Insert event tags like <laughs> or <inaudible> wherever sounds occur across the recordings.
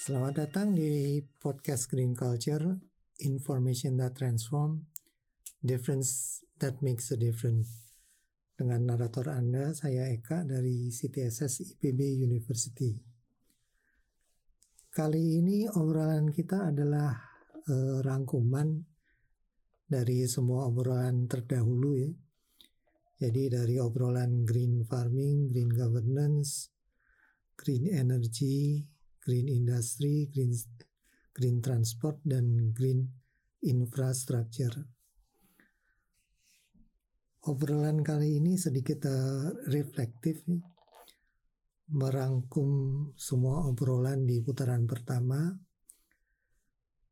Selamat datang di podcast Green Culture, Information that Transform, Difference that Makes a Difference. Dengan narator Anda, saya Eka dari CTSS IPB University. Kali ini obrolan kita adalah eh, rangkuman dari semua obrolan terdahulu ya. Jadi dari obrolan green farming, green governance, green energy, green industry, green green transport dan green infrastructure. Obrolan kali ini sedikit uh, reflektif ya. merangkum semua obrolan di putaran pertama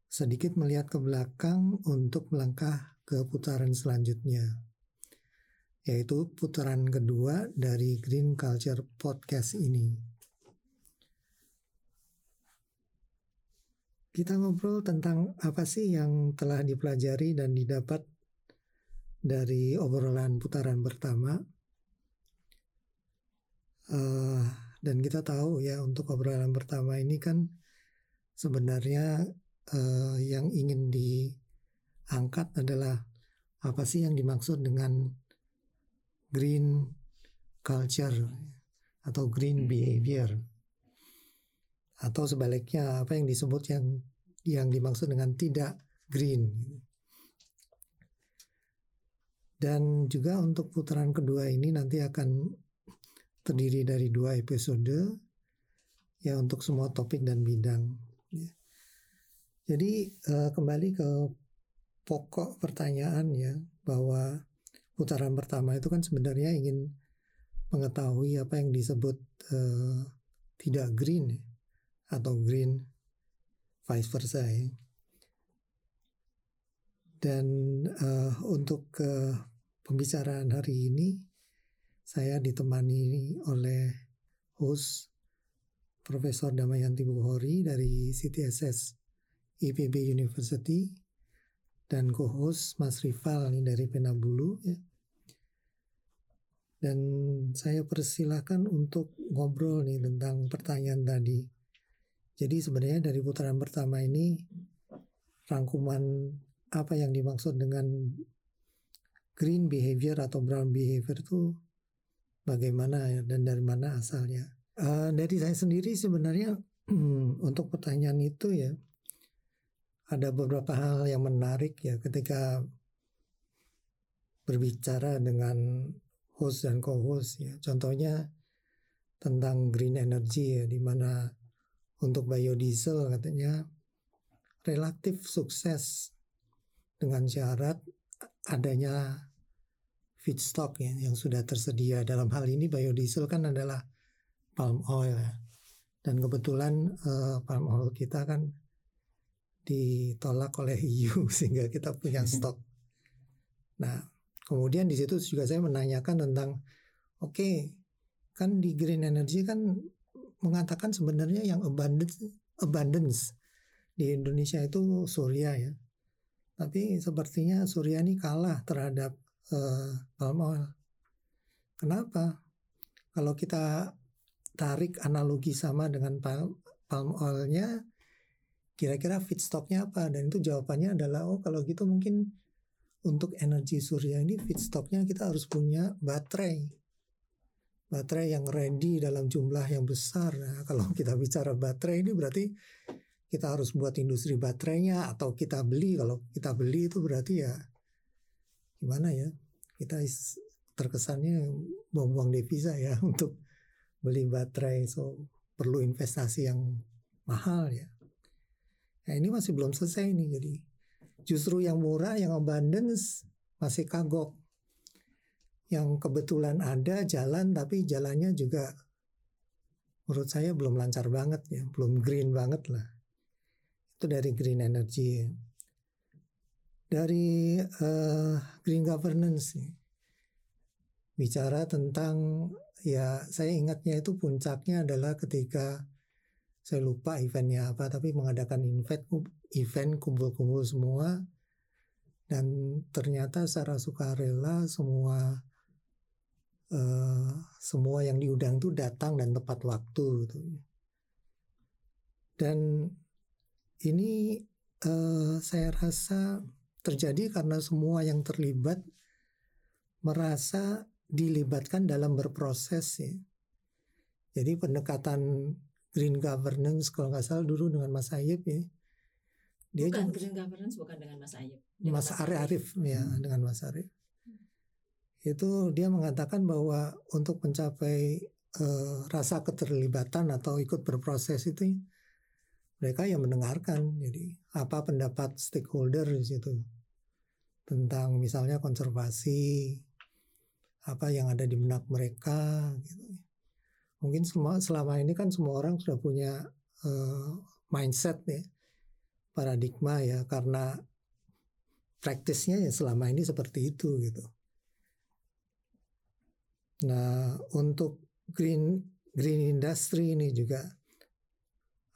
sedikit melihat ke belakang untuk melangkah ke putaran selanjutnya yaitu putaran kedua dari Green Culture Podcast ini. Kita ngobrol tentang apa sih yang telah dipelajari dan didapat dari obrolan putaran pertama. Uh, dan kita tahu ya untuk obrolan pertama ini kan sebenarnya uh, yang ingin diangkat adalah apa sih yang dimaksud dengan green culture atau green behavior atau sebaliknya apa yang disebut yang yang dimaksud dengan tidak green. Dan juga untuk putaran kedua ini nanti akan terdiri dari dua episode ya untuk semua topik dan bidang. Jadi uh, kembali ke pokok pertanyaan ya bahwa putaran pertama itu kan sebenarnya ingin mengetahui apa yang disebut uh, tidak green ya atau green vice versa ya. Dan uh, untuk uh, pembicaraan hari ini saya ditemani oleh host Profesor Damayanti Buhori dari CTSS IPB University dan co-host Mas Rival ini dari Penabulu ya. Dan saya persilahkan untuk ngobrol nih tentang pertanyaan tadi jadi sebenarnya dari putaran pertama ini rangkuman apa yang dimaksud dengan green behavior atau brown behavior itu bagaimana dan dari mana asalnya. Uh, dari saya sendiri sebenarnya <clears throat> untuk pertanyaan itu ya ada beberapa hal yang menarik ya ketika berbicara dengan host dan co-host ya. Contohnya tentang green energy ya di mana untuk biodiesel katanya relatif sukses dengan syarat adanya feedstock ya, yang sudah tersedia. Dalam hal ini biodiesel kan adalah palm oil ya. Dan kebetulan uh, palm oil kita kan ditolak oleh <laughs> EU sehingga kita punya <laughs> stok. Nah, kemudian di situ juga saya menanyakan tentang oke, okay, kan di green energy kan mengatakan sebenarnya yang abundance abundance di Indonesia itu surya ya. Tapi sepertinya surya ini kalah terhadap uh, palm oil. Kenapa? Kalau kita tarik analogi sama dengan palm, palm oilnya, kira-kira feedstocknya apa? Dan itu jawabannya adalah, oh kalau gitu mungkin untuk energi surya ini feedstocknya kita harus punya baterai baterai yang ready dalam jumlah yang besar. Nah, kalau <laughs> kita bicara baterai ini berarti kita harus buat industri baterainya atau kita beli. Kalau kita beli itu berarti ya gimana ya? Kita terkesannya buang-buang devisa ya <laughs> untuk beli baterai. So perlu investasi yang mahal ya. Nah ini masih belum selesai nih. Jadi justru yang murah, yang abundance masih kagok yang kebetulan ada jalan tapi jalannya juga menurut saya belum lancar banget ya, belum green banget lah. Itu dari green energy. Dari uh, green governance. Bicara tentang ya saya ingatnya itu puncaknya adalah ketika saya lupa eventnya apa tapi mengadakan event event kumpul-kumpul semua dan ternyata secara sukarela semua uh, semua yang diundang itu datang dan tepat waktu gitu. Dan ini uh, saya rasa terjadi karena semua yang terlibat merasa dilibatkan dalam berproses ya. Jadi pendekatan green governance kalau nggak salah dulu dengan Mas Ayib ya. Dia bukan juga, green governance bukan dengan Mas Ayib. Mas, Mas Arif, Arif ya hmm. dengan Mas Arif. Itu dia mengatakan bahwa untuk mencapai uh, rasa keterlibatan atau ikut berproses itu mereka yang mendengarkan. Jadi apa pendapat stakeholder di situ tentang misalnya konservasi apa yang ada di benak mereka gitu. Mungkin semua selama ini kan semua orang sudah punya uh, mindset ya paradigma ya karena praktisnya ya selama ini seperti itu gitu. Nah, untuk green green industry ini juga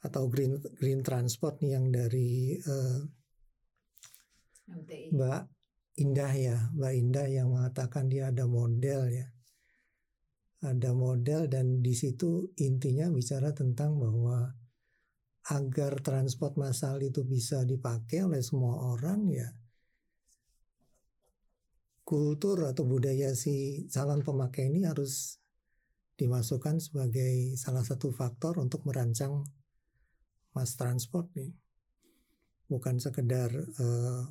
atau green green transport nih yang dari uh, Mbak Indah ya, Mbak Indah yang mengatakan dia ada model ya. Ada model dan di situ intinya bicara tentang bahwa agar transport massal itu bisa dipakai oleh semua orang ya kultur atau budaya si calon pemakai ini harus dimasukkan sebagai salah satu faktor untuk merancang mass transport nih. Bukan sekedar uh,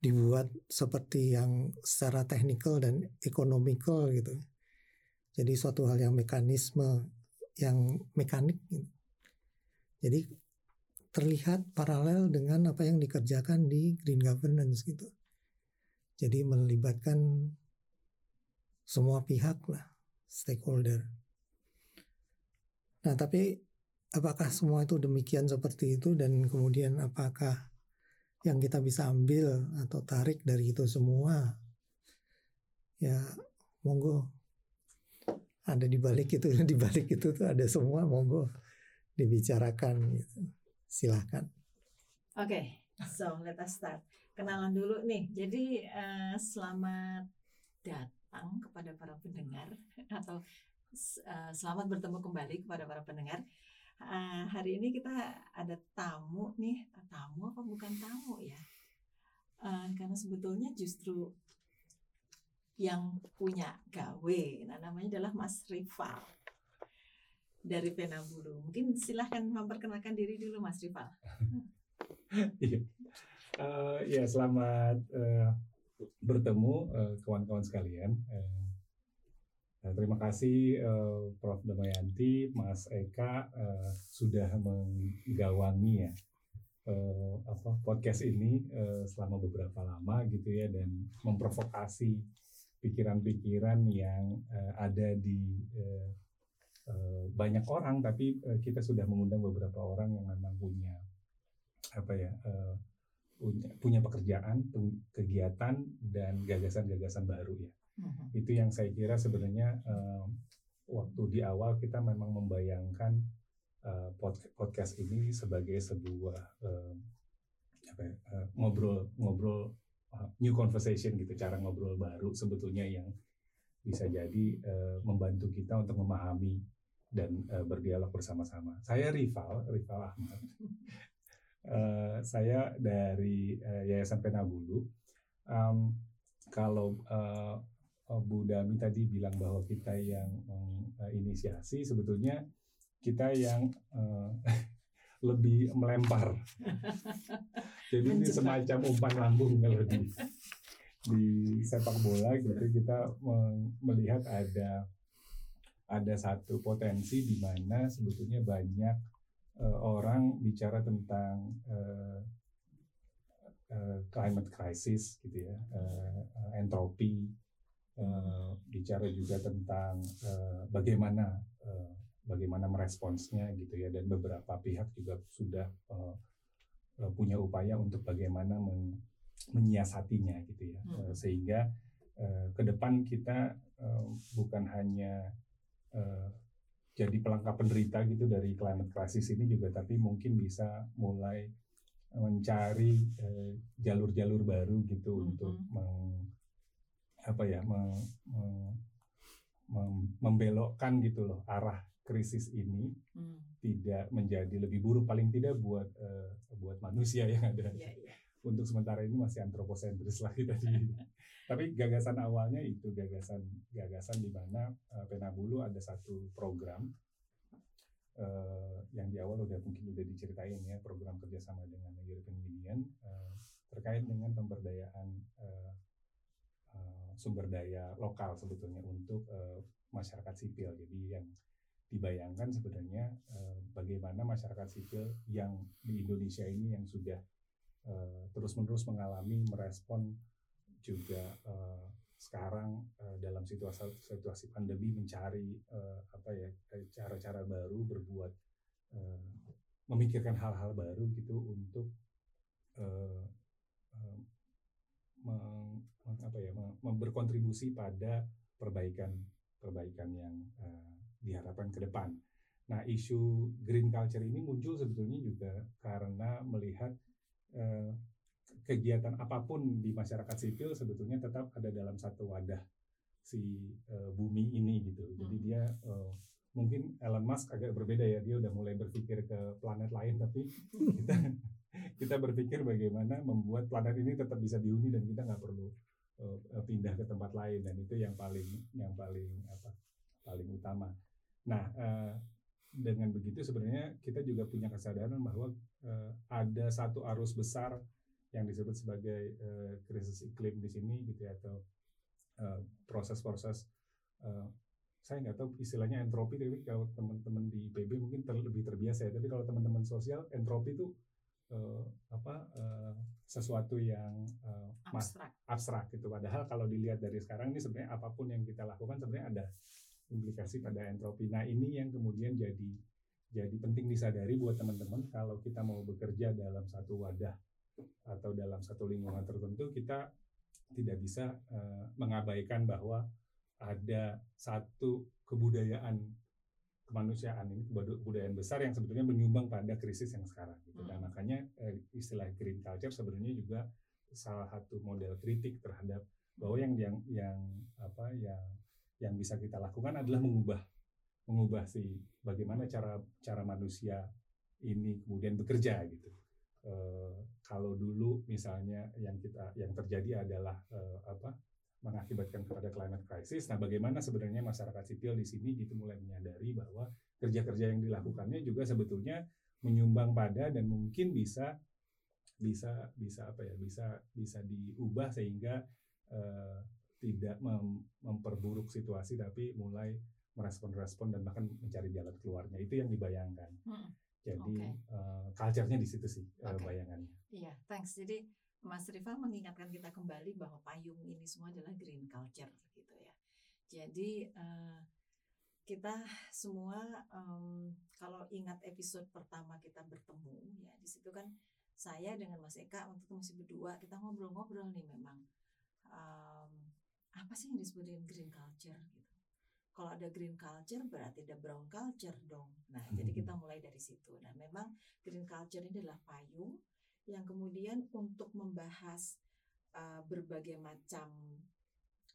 dibuat seperti yang secara teknikal dan ekonomikal gitu. Jadi suatu hal yang mekanisme yang mekanik gitu. Jadi terlihat paralel dengan apa yang dikerjakan di green governance gitu. Jadi melibatkan semua pihak lah, stakeholder. Nah tapi apakah semua itu demikian seperti itu dan kemudian apakah yang kita bisa ambil atau tarik dari itu semua. Ya monggo. Ada di balik itu di balik itu tuh ada semua monggo dibicarakan gitu. Silahkan. Oke okay, so let us start. Kenalan dulu nih. Jadi uh, selamat datang kepada para pendengar atau uh, selamat bertemu kembali kepada para pendengar hari ini kita ada tamu nih. Tamu apa bukan tamu ya? Uh, karena sebetulnya justru yang punya gawe nah namanya adalah Mas Rival dari Penabulu mungkin silahkan memperkenalkan diri dulu Mas Rival. Uh, ya selamat uh, bertemu kawan-kawan uh, sekalian. Uh, Nah, terima kasih uh, Prof. Damayanti, Mas Eka uh, sudah menggawangi ya uh, apa podcast ini uh, selama beberapa lama gitu ya dan memprovokasi pikiran-pikiran yang uh, ada di uh, uh, banyak orang tapi uh, kita sudah mengundang beberapa orang yang memang punya apa ya uh, punya punya pekerjaan, kegiatan dan gagasan-gagasan baru ya. Hmm. Itu yang saya kira sebenarnya uh, waktu di awal kita memang membayangkan uh, podcast ini sebagai sebuah uh, apa ya, uh, ngobrol ngobrol uh, new conversation gitu, cara ngobrol baru sebetulnya yang bisa jadi uh, membantu kita untuk memahami dan uh, berdialog bersama-sama. Saya Rival, Rival Ahmad. uh, <laughs> saya dari uh, Yayasan Penabulu. Um, kalau uh, Bu Dami tadi bilang bahwa kita yang menginisiasi sebetulnya kita yang uh, <laughs> lebih melempar. <laughs> Jadi ini semacam umpan lambung kalau di di sepak bola gitu kita melihat ada ada satu potensi di mana sebetulnya banyak uh, orang bicara tentang uh, uh, climate crisis gitu ya, uh, entropi uh, bicara juga tentang uh, bagaimana uh, bagaimana meresponsnya gitu ya dan beberapa pihak juga sudah uh, uh, punya upaya untuk bagaimana men menyiasatinya gitu ya hmm. uh, sehingga uh, ke depan kita uh, bukan hanya uh, jadi pelengkap penderita gitu dari climate crisis ini juga tapi mungkin bisa mulai mencari jalur-jalur uh, baru gitu hmm. untuk meng, apa ya me- me- mem- membelokkan gitu loh arah krisis ini Hmm. tidak menjadi lebih buruk paling tidak buat eh, buat manusia yang ada Iya, iya. untuk sementara ini masih antroposentris lagi tadi <laughs> tapi gagasan awalnya itu gagasan gagasan di mana eh, Penabulu ada satu program eh, yang di awal udah mungkin udah diceritain ya program kerjasama dengan European Union eh, terkait dengan pemberdayaan eh, sumber daya lokal sebetulnya untuk eh, masyarakat sipil. Jadi yang dibayangkan sebenarnya eh, bagaimana masyarakat sipil yang di Indonesia ini yang sudah eh, terus-menerus mengalami merespon juga eh, sekarang eh, dalam situasi situasi pandemi mencari eh, apa ya cara-cara baru berbuat eh, memikirkan hal-hal baru gitu untuk meng- meng- apa ya berkontribusi pada perbaikan perbaikan yang eh, diharapkan ke depan. Nah, isu green culture ini muncul sebetulnya juga karena melihat eh, kegiatan apa pun di masyarakat sipil sebetulnya tetap ada dalam satu wadah si eh, bumi ini gitu. Jadi Hmm. dia eh, mungkin Elon Musk agak berbeda ya, dia udah mulai berpikir ke planet lain tapi <laughs> kita kita berpikir bagaimana membuat planet ini tetap bisa dihuni dan kita nggak perlu pindah ke tempat lain dan itu yang paling yang paling apa paling utama. Nah, eh, dengan begitu sebenarnya kita juga punya kesadaran bahwa eh, ada satu arus besar yang disebut sebagai eh, krisis iklim di sini gitu ya atau eh, proses-proses eh, saya nggak tahu istilahnya entropi tapi kalau teman-teman di IPB mungkin ter- lebih terbiasa ya tapi kalau teman-teman sosial entropi itu eh, apa eh, sesuatu yang mas- Abstrak. abstrak gitu. Padahal kalau dilihat dari sekarang ini sebenarnya apa pun yang kita lakukan sebenarnya ada implikasi pada entropi. Nah ini yang kemudian jadi jadi penting disadari buat teman-teman kalau kita mau bekerja dalam satu wadah atau dalam satu lingkungan tertentu kita tidak bisa eh, mengabaikan bahwa ada satu kebudayaan kemanusiaan ini kebuda- kebudayaan besar yang sebetulnya menyumbang pada krisis yang sekarang gitu. Dan Hmm. makanya eh, istilah green culture sebenarnya juga salah satu model kritik terhadap bahwa yang yang yang apa yang yang bisa kita lakukan adalah mengubah mengubah si bagaimana cara cara manusia ini kemudian bekerja gitu. Eh, kalau dulu misalnya yang kita yang terjadi adalah eh, apa mengakibatkan kepada climate crisis. Nah, bagaimana sebenarnya masyarakat sipil di sini gitu mulai menyadari bahwa kerja-kerja yang dilakukannya juga sebetulnya menyumbang pada dan mungkin bisa bisa bisa apa ya bisa bisa diubah sehingga eh, tidak mem- memperburuk situasi tapi mulai merespon-respon dan bahkan mencari jalan keluarnya itu yang dibayangkan Hmm. jadi Oke. eh, culture-nya di situ sih eh, Oke. bayangannya Iya, thanks. Jadi Mas Rival mengingatkan kita kembali bahwa payung ini semua adalah green culture gitu ya. Jadi eh, kita semua em, kalau ingat episode pertama kita bertemu ya di situ kan saya dengan Mas Eka waktu itu masih berdua kita ngobrol-ngobrol nih memang em, apa sih yang disebut dengan green culture gitu. Kalau ada green culture berarti ada brown culture dong. Nah, jadi kita mulai dari situ. Nah, memang green culture ini adalah payung yang kemudian untuk membahas uh, berbagai macam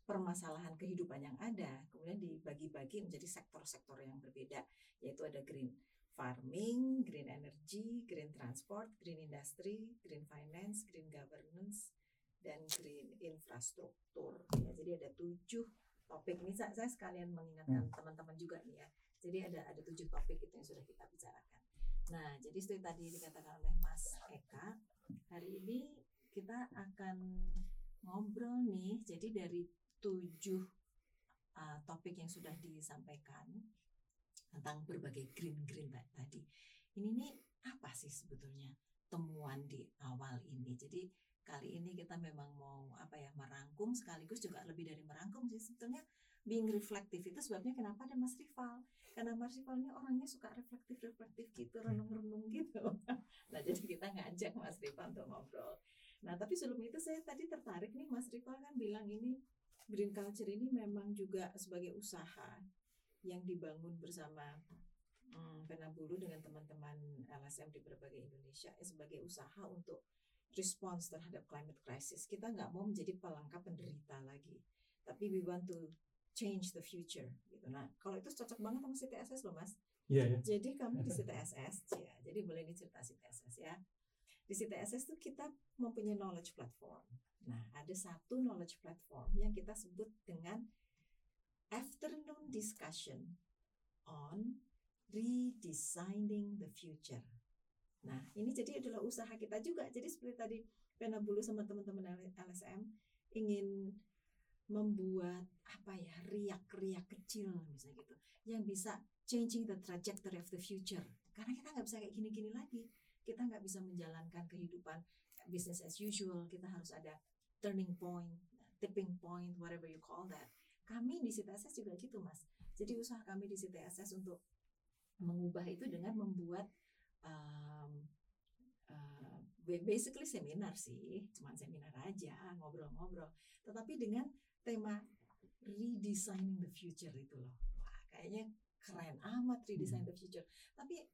permasalahan kehidupan yang ada, kemudian dibagi-bagi menjadi sektor-sektor yang berbeda, yaitu ada green farming, green energy, green transport, green industry, green finance, green governance, dan green infrastruktur. Ya, jadi ada tujuh topik ini. Saya, saya sekalian mengingatkan teman-teman juga nih ya. Jadi ada ada tujuh topik itu yang sudah kita bicarakan. Nah, jadi seperti tadi dikatakan oleh Mas Eka, hari ini kita akan ngobrol nih. Jadi dari tujuh uh, topik yang sudah disampaikan tentang berbagai green green tadi. Ini nih apa sih sebetulnya temuan di awal ini? Jadi kali ini kita memang mau apa ya merangkum sekaligus juga lebih dari merangkum sih sebetulnya being reflektif itu sebabnya kenapa ada Mas Rival? Karena Mas Rival ini orangnya suka reflektif reflektif gitu renung-renung gitu. <laughs> Nah jadi kita ngajak Mas Rival untuk ngobrol. Nah tapi sebelum itu saya tadi tertarik nih Mas Rival kan bilang ini green culture ini memang juga sebagai usaha yang dibangun bersama hmm, Penabulu dengan teman-teman LSM di berbagai Indonesia ya, sebagai usaha untuk respons terhadap climate crisis kita nggak mau menjadi pelengkap penderita lagi tapi we want to change the future gitu. Nah, kalau itu cocok banget sama CTSS loh, Mas. Iya ya. Jadi kami di CTSS, <laughs> ya, jadi boleh dicerita CTSS ya. Di CTSS itu kita mempunyai knowledge platform. Nah, ada satu knowledge platform yang kita sebut dengan afternoon discussion on redesigning the future. Nah, ini jadi adalah usaha kita juga. Jadi seperti tadi Pena Bulu sama teman-teman LSM ingin membuat apa ya riak-riak kecil misalnya gitu yang bisa changing the trajectory of the future. Karena kita nggak bisa kayak gini-gini lagi. Kita nggak bisa menjalankan kehidupan business as usual. Kita harus ada turning point tipping point whatever you call that. Kami di CTSS juga gitu mas. Jadi usaha kami di CTSS untuk mengubah itu dengan membuat um, uh, basically seminar sih cuman seminar aja ngobrol-ngobrol tetapi dengan tema redesigning the future itu loh. Wah, kayaknya keren amat redesign the future. Tapi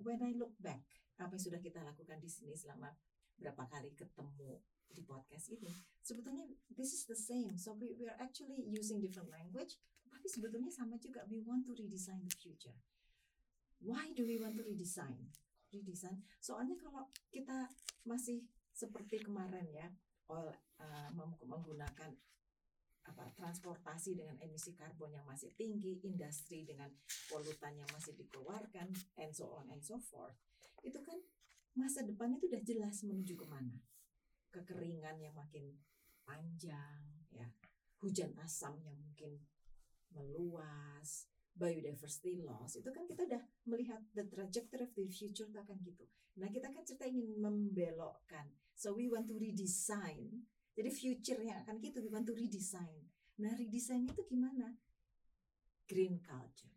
when I look back, apa yang sudah kita lakukan di sini selama berapa kali ketemu di podcast ini, sebetulnya this is the same. So we, we are actually using different language, tapi sebetulnya sama juga. We want to redesign the future. Why do we want to redesign? Redesign. Soalnya kalau kita masih seperti kemarin ya, oil uh, menggunakan apa transportasi dengan emisi karbon yang masih tinggi, industri dengan polutan yang masih dikeluarkan, and so on and so forth. Itu kan masa depan itu udah jelas menuju ke mana. Kekeringan yang makin panjang, ya, hujan asam yang mungkin meluas, biodiversity loss. Itu kan kita udah melihat the trajectory of the future itu akan gitu. Nah kita kan cerita ingin membelokkan. So we want to redesign jadi future yang akan gitu, we want to redesign. Nah, redesign itu gimana? Green culture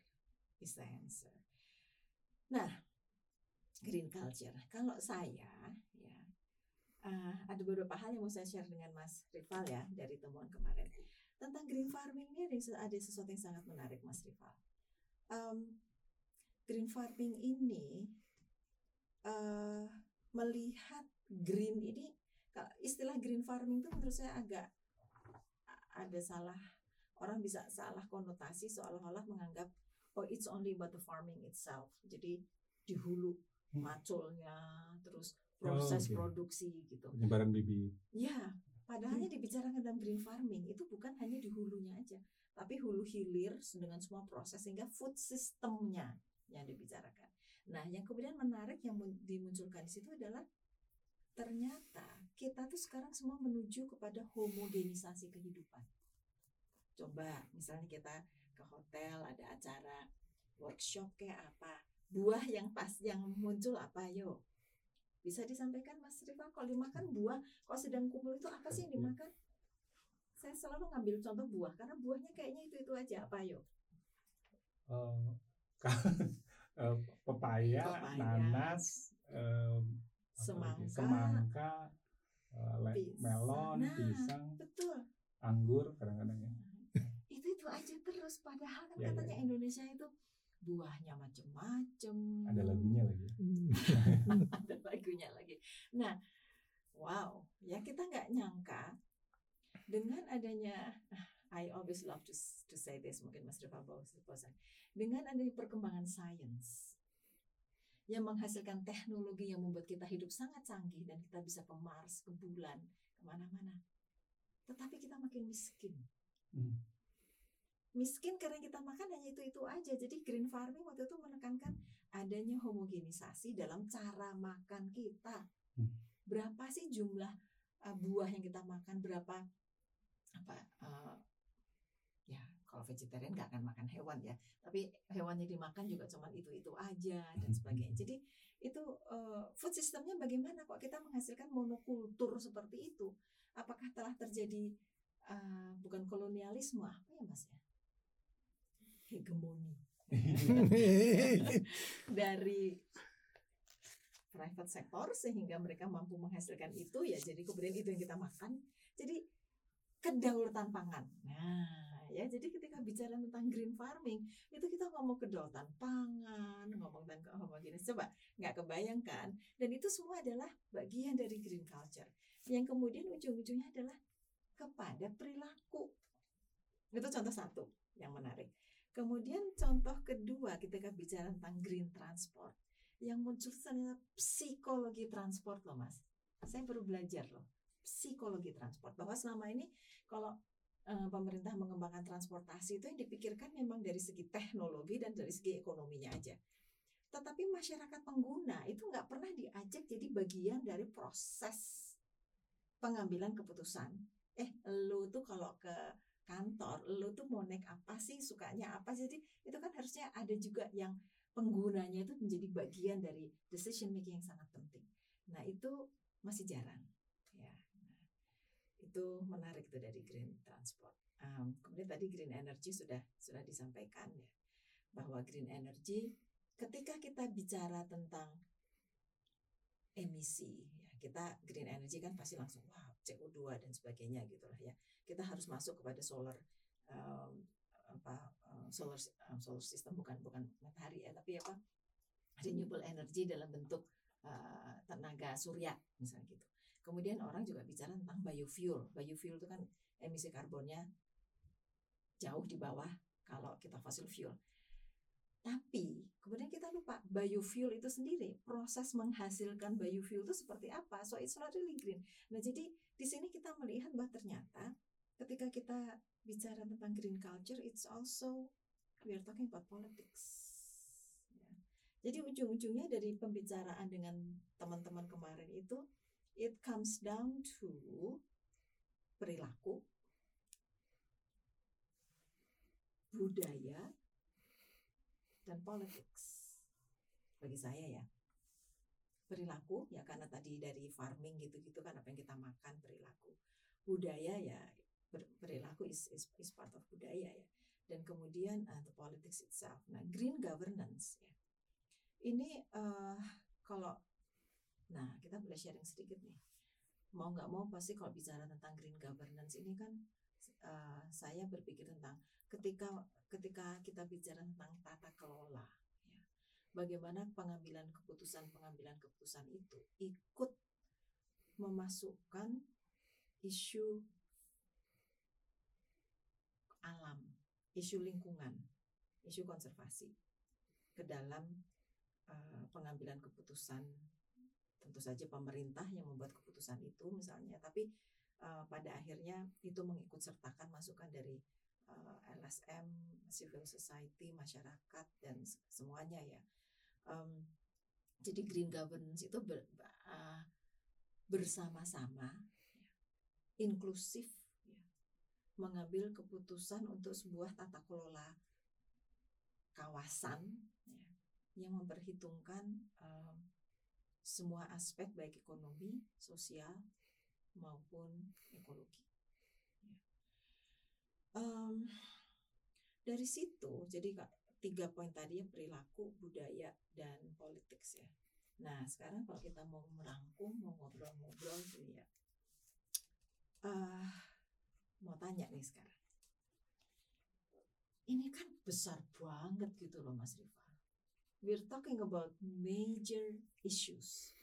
is the answer. Nah, green culture. Kalau saya, ya, uh, ada beberapa hal yang mau saya share dengan Mas Rival ya dari temuan kemarin tentang green farming ini ada, ada sesuatu yang sangat menarik, Mas Rival. Um, green farming ini uh, melihat green ini istilah green farming itu menurut saya agak ada salah orang bisa salah konotasi seolah-olah menganggap oh it's only about the farming itself jadi di hulu hmm. maculnya terus proses oh, okay. produksi gitu penyebaran bibit ya padahalnya hmm. dibicarakan dalam green farming itu bukan hanya di hulunya aja tapi hulu hilir dengan semua proses sehingga food systemnya yang dibicarakan nah yang kemudian menarik yang dimunculkan di situ adalah ternyata kita tuh sekarang semua menuju kepada homogenisasi kehidupan. Coba misalnya kita ke hotel ada acara workshop kayak apa, buah yang pas yang muncul apa yo? Bisa disampaikan Mas Rifa kalau dimakan buah, kalau sedang kumpul itu apa sih yang dimakan? Saya selalu ngambil contoh buah karena buahnya kayaknya itu itu aja apa yo? Uh, <laughs> pepaya, pepaya, nanas, semangka, semangka uh, melon, nah, pisang, betul. anggur kadang-kadang ya. itu itu aja terus padahal kan ya, katanya ya. Indonesia itu buahnya macem-macem. Ada lagunya lagi. <laughs> Ada lagunya lagi. Nah, wow, ya kita nggak nyangka dengan adanya I always love to to say this mungkin Mas Rifa bosan dengan adanya perkembangan sains yang menghasilkan teknologi yang membuat kita hidup sangat canggih dan kita bisa ke Mars, ke bulan, ke mana-mana. Tetapi kita makin miskin. Hmm. Miskin karena kita makan hanya itu-itu aja. Jadi green farming waktu itu menekankan adanya homogenisasi dalam cara makan kita. Hmm. Berapa sih jumlah uh, buah yang kita makan? Berapa apa uh, ya kalau vegetarian nggak akan makan hewan ya tapi hewan yang dimakan juga cuma itu itu aja dan sebagainya jadi itu uh, food systemnya bagaimana kok kita menghasilkan monokultur seperti itu apakah telah terjadi uh, bukan kolonialisme apa ya mas ya hegemoni <laughs> dari private sector sehingga mereka mampu menghasilkan itu ya jadi kemudian itu yang kita makan jadi kedaulatan pangan nah ya. Jadi ketika bicara tentang green farming itu kita ngomong kedaulatan pangan, ngomong tentang homogenis. Coba nggak kebayangkan. Dan itu semua adalah bagian dari green culture. Yang kemudian ujung-ujungnya adalah kepada perilaku. Itu contoh satu yang menarik. Kemudian contoh kedua ketika bicara tentang green transport yang muncul ternyata psikologi transport loh mas. Saya baru belajar loh psikologi transport bahwa selama ini kalau uh, pemerintah mengembangkan transportasi itu yang dipikirkan memang dari segi teknologi dan dari segi ekonominya aja. Tetapi masyarakat pengguna itu nggak pernah diajak jadi bagian dari proses pengambilan keputusan. Eh, lo tuh kalau ke kantor, lo tuh mau naik apa sih, sukanya apa sih? Jadi itu kan harusnya ada juga yang penggunanya itu menjadi bagian dari decision making yang sangat penting. Nah itu masih jarang, ya. Nah, itu menarik tuh dari green transport. Um, kemudian tadi green energy sudah sudah disampaikan ya bahwa green energy ketika kita bicara tentang emisi ya kita green energy kan pasti langsung wah CO2 dan sebagainya gitu lah ya kita harus masuk kepada solar um, apa um, solar um, solar system bukan bukan matahari ya tapi apa renewable energy dalam bentuk uh, tenaga surya misalnya gitu. Kemudian orang juga bicara tentang biofuel. Biofuel itu kan emisi karbonnya jauh di bawah kalau kita fossil fuel. Tapi kemudian kita lupa biofuel itu sendiri proses menghasilkan biofuel itu seperti apa. So it's not really green. Nah jadi di sini kita melihat bahwa ternyata ketika kita bicara tentang green culture, it's also we are talking about politics. Ya. Jadi ujung-ujungnya dari pembicaraan dengan teman-teman kemarin itu, it comes down to perilaku, budaya, dan politics. Bagi saya ya, perilaku ya karena tadi dari farming gitu-gitu kan apa yang kita makan perilaku. Budaya ya perilaku is, is, is part of budaya ya. Dan kemudian uh, the politics itself. Nah green governance ya. Ini uh, kalau nah kita boleh sharing sedikit nih. Mau nggak mau pasti kalau bicara tentang green governance ini kan uh, saya berpikir tentang ketika ketika kita bicara tentang tata kelola ya bagaimana pengambilan keputusan pengambilan keputusan itu ikut memasukkan isu alam, isu lingkungan, isu konservasi ke dalam uh, pengambilan keputusan. Tentu saja pemerintah yang membuat keputusan itu misalnya, tapi uh, pada akhirnya itu mengikut sertakan masukan dari eh, LSM, civil society, masyarakat dan semuanya ya. Um, jadi green governance itu ber, uh, bersama-sama, ya, inklusif mengambil keputusan untuk sebuah tata kelola kawasan ya, yang memperhitungkan um, semua aspek baik ekonomi, sosial maupun ekologi. Um, dari situ, jadi tiga poin tadi ya perilaku, budaya, dan politik ya. Nah sekarang kalau kita mau merangkum, mau ngobrol-ngobrol gitu ya. Uh, mau tanya nih sekarang. Ini kan besar banget gitu loh Mas Rifa. We're talking about major issues.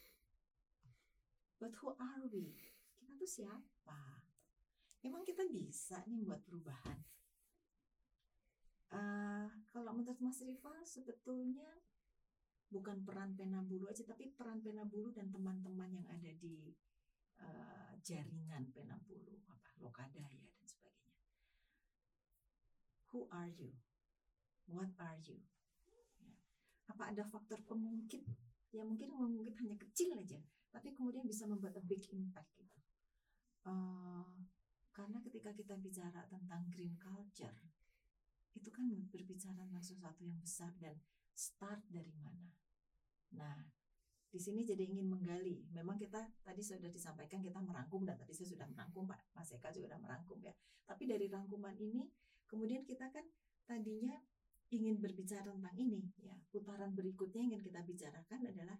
But who are we? Kita tuh siapa? Emang kita bisa nih buat perubahan? Uh, kalau menurut Mas Rifa sebetulnya bukan peran pena bulu aja tapi peran pena bulu dan teman-teman yang ada di uh, jaringan pena bulu apa lokadaya dan sebagainya. Who are you? What are you? Ya. Apa ada faktor pemungkit yang mungkin mungkin hanya kecil aja, tapi kemudian bisa membuat a big impact gitu. Uh, karena ketika kita bicara tentang green culture, itu kan berbicara tentang sesuatu yang besar dan start dari mana. Nah, di sini jadi ingin menggali. Memang kita tadi sudah disampaikan kita merangkum dan tadi saya sudah merangkum Pak Mas Eka juga sudah merangkum ya. Tapi dari rangkuman ini kemudian kita kan tadinya ingin berbicara tentang ini ya. Putaran berikutnya ingin kita bicarakan adalah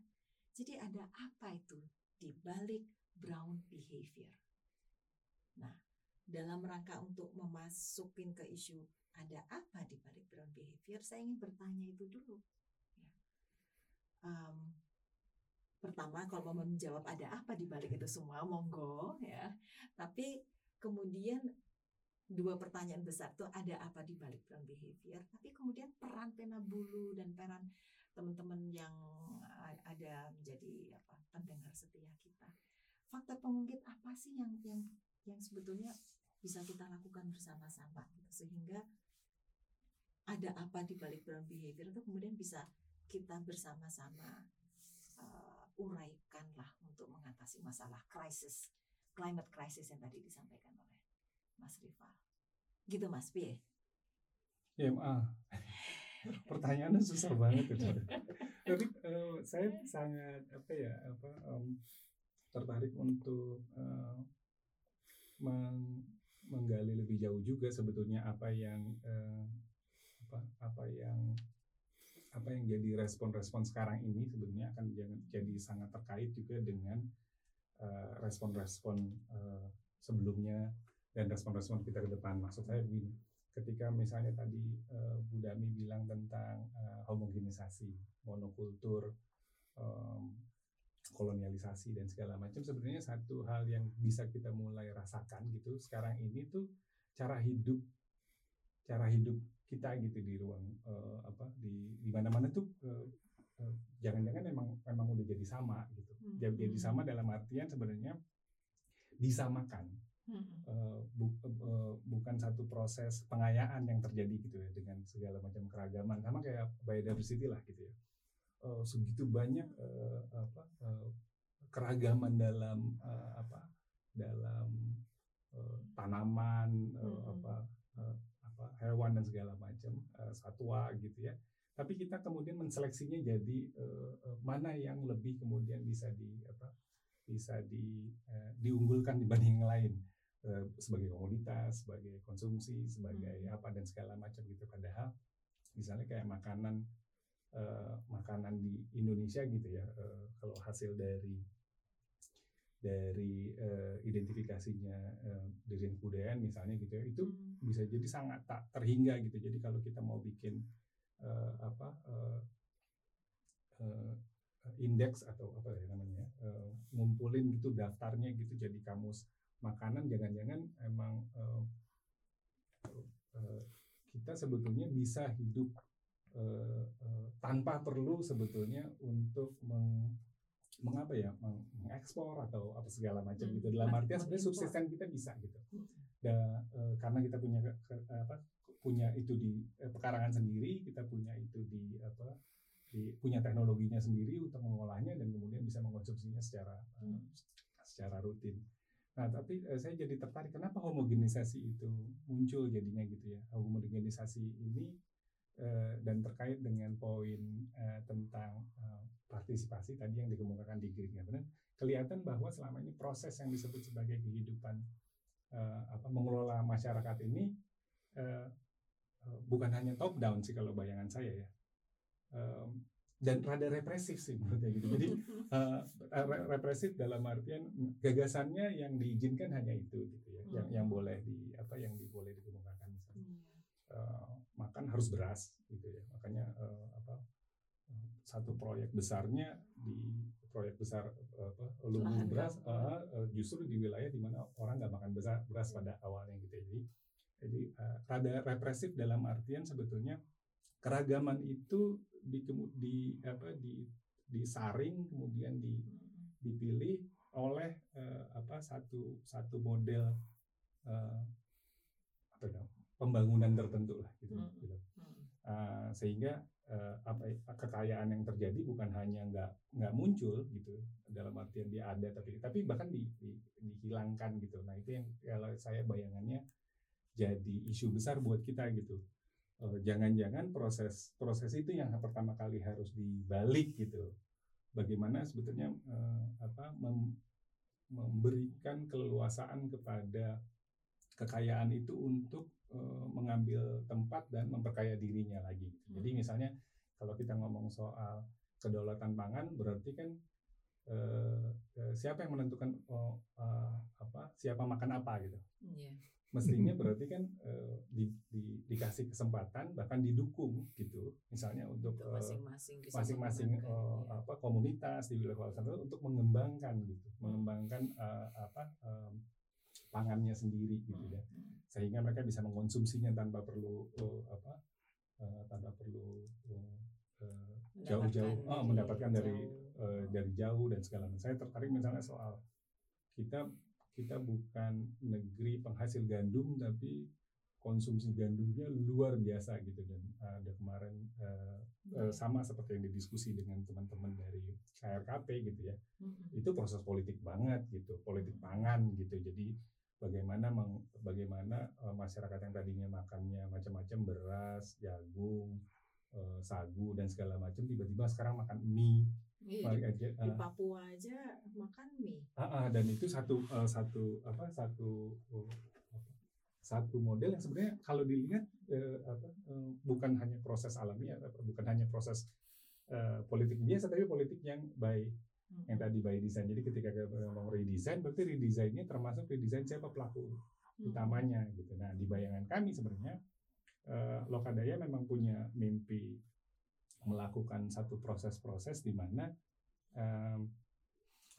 jadi ada apa itu di balik brown behavior. Nah, dalam rangka untuk memasukin ke isu ada apa di balik brown behavior, saya ingin bertanya itu dulu. Um, pertama kalau mau menjawab ada apa di balik itu semua monggo ya tapi kemudian dua pertanyaan besar tuh ada apa di balik brown behavior, tapi kemudian peran pena bulu dan peran teman-teman yang ada menjadi apa pendengar setia kita. Faktor pengungkit apa sih yang yang yang sebetulnya bisa kita lakukan bersama-sama gitu, sehingga ada apa di balik brown behavior itu kemudian bisa kita bersama-sama uh, uraikan lah untuk mengatasi masalah krisis climate crisis yang tadi disampaikan oleh Mas Rival. Gitu Mas Pie. IMA. <laughs> Pertanyaannya susah banget itu. Tapi uh, saya sangat apa ya apa um, tertarik untuk uh, meng, menggali lebih jauh juga sebetulnya apa yang uh, apa apa yang apa yang jadi respon-respon sekarang ini sebenarnya akan jadi sangat terkait juga dengan respon-respon uh, uh, sebelumnya dan respon-respon kita ke depan. Maksud saya begini, ketika misalnya tadi uh, Bu Dami bilang tentang uh, homogenisasi, monokultur, um, kolonialisasi dan segala macam, sebenarnya satu hal yang bisa kita mulai rasakan gitu sekarang ini tuh cara hidup, cara hidup kita gitu di ruang uh, apa di di mana-mana tuh uh, jangan-jangan memang memang udah jadi sama gitu. Hmm. Jadi sama dalam artian sebenarnya disamakan Uh, bu, uh, bukan satu proses pengayaan yang terjadi gitu ya dengan segala macam keragaman sama kayak biodiversity lah gitu ya uh, segitu banyak uh, apa uh, keragaman dalam uh, apa dalam uh, tanaman uh, hmm. apa uh, apa hewan dan segala macam uh, satwa gitu ya tapi kita kemudian menseleksinya jadi uh, uh, mana yang lebih kemudian bisa di apa bisa di uh, diunggulkan dibanding yang lain Eh, sebagai komoditas, sebagai konsumsi, sebagai hmm. apa dan segala macam gitu. Padahal misalnya kayak makanan uh, makanan di Indonesia gitu ya, uh, kalau hasil dari dari uh, identifikasinya uh, dari kebudayaan misalnya gitu ya, itu hmm. bisa jadi sangat tak terhingga gitu. Jadi kalau kita mau bikin uh, apa uh, uh, indeks atau apa ya namanya, uh, ngumpulin gitu daftarnya gitu jadi kamus makanan jangan-jangan emang uh, uh, kita sebetulnya bisa hidup uh, uh, tanpa perlu sebetulnya untuk meng, mengapa ya meng, mengekspor atau apa segala macam hmm. gitu dalam artian sebenarnya subsisten kita bisa gitu da, uh, karena kita punya ke, apa punya itu di eh, pekarangan sendiri kita punya itu di apa di, punya teknologinya sendiri untuk mengolahnya dan kemudian bisa mengkonsumsinya secara hmm. uh, secara rutin Nah, tapi eh, saya jadi tertarik kenapa homogenisasi itu muncul jadinya gitu ya. Homogenisasi ini eh, dan terkait dengan poin eh, tentang eh, partisipasi tadi yang dikemukakan di Green Governance, kelihatan bahwa selama ini proses yang disebut sebagai kehidupan eh, apa mengelola masyarakat ini eh bukan hanya top down sih kalau bayangan saya ya. Eh, dan rada represif sih menurutnya gitu. Jadi <laughs> uh, represif dalam artian gagasannya yang diizinkan hanya itu gitu ya, hmm. yang yang boleh di apa yang di, boleh dikemukakan misalnya. Hmm. Uh, makan harus beras gitu ya. Makanya uh, apa satu proyek besarnya di proyek besar apa lumbung beras uh, justru di wilayah di mana orang nggak makan beras beras pada awalnya gitu ya. Jadi jadi uh, rada represif dalam artian sebetulnya keragaman itu di, di apa di disaring kemudian di, dipilih oleh uh, apa satu satu model uh, apa ya, pembangunan tertentu lah gitu, hmm. gitu. Uh, sehingga uh, apa kekayaan yang terjadi bukan hanya nggak nggak muncul gitu dalam artian dia ada tapi tapi bahkan di, di, dihilangkan gitu nah itu yang kalau saya bayangannya jadi isu besar buat kita gitu Eh, jangan-jangan proses proses itu yang pertama kali harus dibalik gitu bagaimana sebetulnya uh, apa mem, memberikan keleluasaan kepada kekayaan itu untuk uh, mengambil tempat dan memperkaya dirinya lagi jadi hmm. misalnya kalau kita ngomong soal kedaulatan pangan berarti kan uh, siapa yang menentukan uh, uh, apa siapa makan apa gitu yeah mestinya <laughs> berarti kan uh, di, di, dikasih kesempatan bahkan didukung gitu misalnya untuk eh, masing-masing uh, masing-masing uh, ya. apa komunitas di wilayah kawasan itu untuk mengembangkan gitu hmm. mengembangkan uh, apa um, pangannya sendiri gitu ya hmm, hmm. sehingga mereka bisa mengkonsumsinya tanpa perlu uh, apa uh, tanpa perlu uh, jauh-jauh oh, mendapatkan dari uh, dari jauh dan segala macam. Saya tertarik misalnya soal kita kita bukan negeri penghasil gandum tapi konsumsi gandumnya luar biasa gitu dan uh, ada kemarin uh, uh, sama seperti yang didiskusi dengan teman-teman dari KRKP gitu ya hmm. itu proses politik banget gitu politik pangan gitu jadi bagaimana meng, bagaimana uh, masyarakat yang tadinya makannya macam-macam beras jagung uh, sagu dan segala macam tiba-tiba sekarang makan mie. Iya, di, aja, uh, di Papua aja makan mie. Uh, uh, dan itu satu uh, satu apa satu uh, satu model yang sebenarnya kalau dilihat uh, apa, uh, bukan hanya proses alamiah, bukan hanya proses uh, politik biasa, tapi politik yang by hmm. yang tadi by design. Jadi ketika ngomong redesign, berarti redesign termasuk redesign siapa pelaku hmm. utamanya gitu. Nah di bayangan kami sebenarnya uh, Lokadaya memang punya mimpi melakukan satu proses-proses di mana um,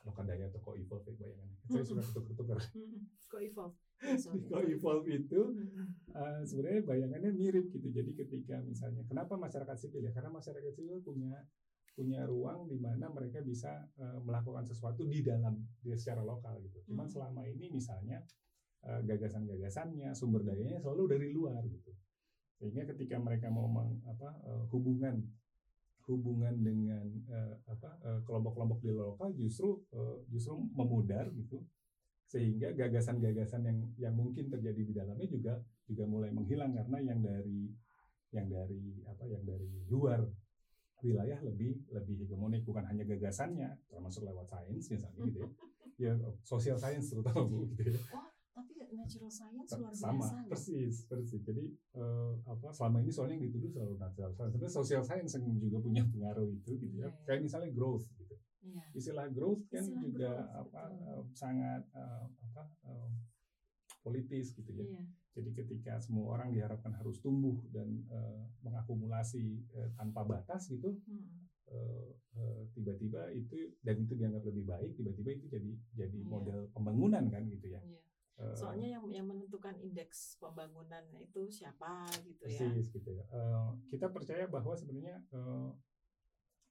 Lokadaya atau co-evolve ya bayangannya. Saya suka tukar-tukar. <laughs> Co-evolve. <laughs> di co-evolve itu uh, sebenarnya bayangannya mirip gitu. Jadi ketika misalnya kenapa masyarakat sipil ya? Karena masyarakat sipil punya punya ruang di mana mereka bisa uh, melakukan sesuatu di dalam dia secara lokal gitu. Cuman selama ini misalnya uh, gagasan-gagasannya, sumber dayanya selalu dari luar gitu. Sehingga ketika mereka mau meng, apa uh, hubungan hubungan dengan uh, apa uh, kelompok-kelompok di lokal justru uh, justru memudar gitu sehingga gagasan-gagasan yang yang mungkin terjadi di dalamnya juga juga mulai menghilang karena yang dari yang dari apa yang dari luar wilayah lebih lebih hegemonik bukan hanya gagasannya termasuk lewat sains misalnya gitu ya. <laughs> Ya sosial sains terutama bu gitu ya. Oh, tapi natural science luar sama biasa persis persis. Jadi uh, apa selama ini soalnya yang dituduh selalu natural science. Sebenarnya social science yang juga punya pengaruh itu gitu ya. Yeah, kayak misalnya growth gitu. Yeah. istilah growth kan istilah juga growth, apa uh, sangat uh, apa uh, politis gitu ya yeah. jadi ketika semua orang diharapkan harus tumbuh dan uh, mengakumulasi uh, tanpa batas gitu hmm tiba-tiba uh, uh, itu dan itu dianggap lebih baik tiba-tiba itu jadi jadi yeah. model pembangunan kan gitu ya yeah. Soalnya yang yang menentukan indeks pembangunan itu siapa gitu ya. Persis gitu ya. Uh, kita percaya bahwa sebenarnya uh,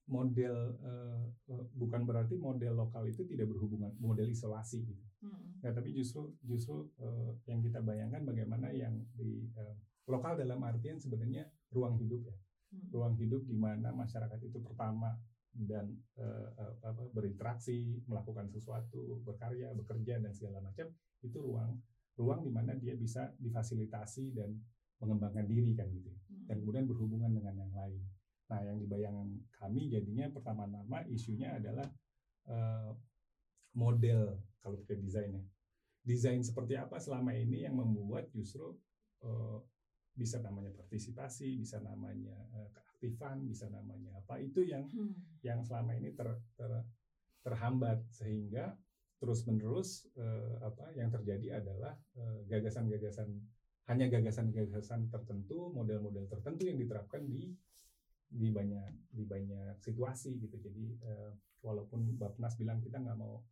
model uh, bukan berarti model lokal itu tidak berhubungan model isolasi gitu. Hmm. Nah, tapi justru justru uh, yang kita bayangkan bagaimana yang di uh, lokal dalam artian sebenarnya ruang hidup ya. Hmm. Ruang hidup di mana masyarakat itu pertama dan uh, apa, berinteraksi, melakukan sesuatu, berkarya, bekerja dan segala macam itu ruang ruang di mana dia bisa difasilitasi dan mengembangkan diri kan gitu hmm. dan kemudian berhubungan dengan yang lain. Nah yang dibayangkan kami jadinya pertama-tama isunya adalah uh, model kalau ke desainnya. Desain seperti apa selama ini yang membuat justru uh, bisa namanya partisipasi, bisa namanya uh, keaktifan, bisa namanya apa itu yang hmm. yang selama ini ter, ter, terhambat sehingga terus menerus uh, apa yang terjadi adalah gagasan-gagasan uh, hanya gagasan-gagasan tertentu, model-model tertentu yang diterapkan di di banyak di banyak situasi gitu. Jadi uh, walaupun Bapnas bilang kita nggak mau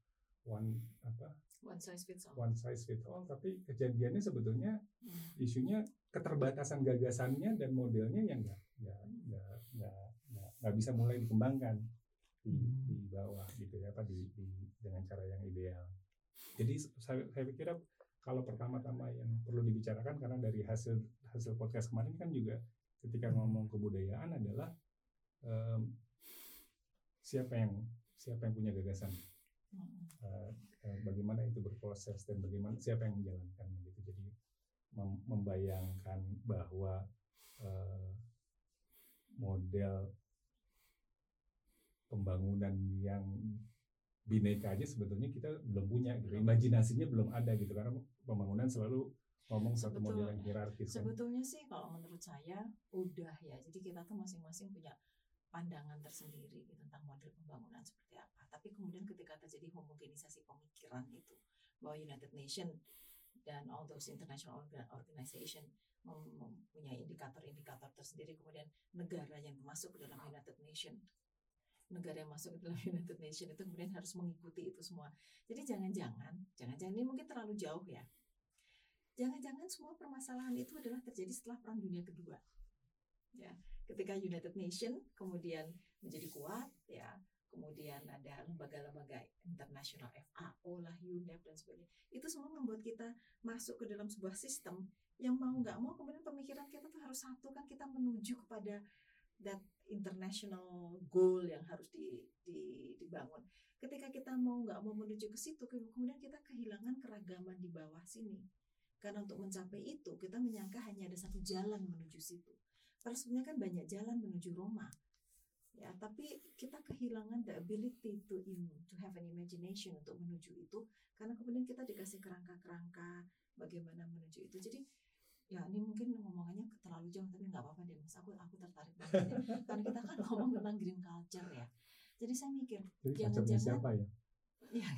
one apa one size fits all. One size fits all, tapi kejadiannya sebetulnya hmm. isunya keterbatasan gagasannya dan modelnya yang nggak nggak nggak nggak bisa mulai dikembangkan di, hmm. di bawah gitu ya apa di, di dengan cara yang ideal. Jadi saya, saya pikir kalau pertama-tama yang perlu dibicarakan karena dari hasil hasil podcast kemarin kan juga ketika hmm. ngomong kebudayaan adalah um, siapa yang siapa yang punya gagasan uh, uh, bagaimana itu berproses dan bagaimana siapa yang menjalankannya gitu. Jadi mem membayangkan bahwa uh, model pembangunan yang bineka aja sebetulnya kita belum punya gitu. Imajinasinya belum ada gitu. Karena pembangunan selalu ngomong satu model yang hierarkis kan? sebetulnya sih kalau menurut saya udah ya. Jadi kita tuh masing-masing punya pandangan tersendiri gitu tentang model pembangunan seperti apa. Tapi kemudian ketika terjadi homogenisasi pemikiran itu bahwa United Nation dan all those international organization mempunyai indikator-indikator tersendiri kemudian negara yang masuk ke dalam United Nation negara yang masuk ke dalam <laughs> United Nation itu kemudian harus mengikuti itu semua. Jadi jangan-jangan, jangan-jangan ini mungkin terlalu jauh ya. jangan-jangan semua permasalahan itu adalah terjadi setelah Perang Dunia Kedua. Ya, ketika United Nation kemudian menjadi kuat, ya, kemudian ada lembaga-lembaga internasional FAO lah, UNEP dan sebagainya. Itu semua membuat kita masuk ke dalam sebuah sistem yang mau nggak mau kemudian pemikiran kita tuh harus satu kan kita menuju kepada that international goal yang harus di, di, dibangun. Ketika kita mau nggak mau menuju ke situ, kemudian kita kehilangan keragaman di bawah sini. Karena untuk mencapai itu kita menyangka hanya ada satu jalan menuju situ. Padahal sebenarnya kan banyak jalan menuju Roma. Ya, tapi kita kehilangan the ability to in, to have an imagination untuk menuju itu karena kemudian kita dikasih kerangka-kerangka bagaimana menuju itu. Jadi ya ini mungkin ngomongannya terlalu jauh tapi nggak apa-apa deh mas aku aku tertarik banget ya. <laughs> karena kita kan ngomong tentang green culture ya jadi saya mikir jangan-jangan siapa ya <laughs> ya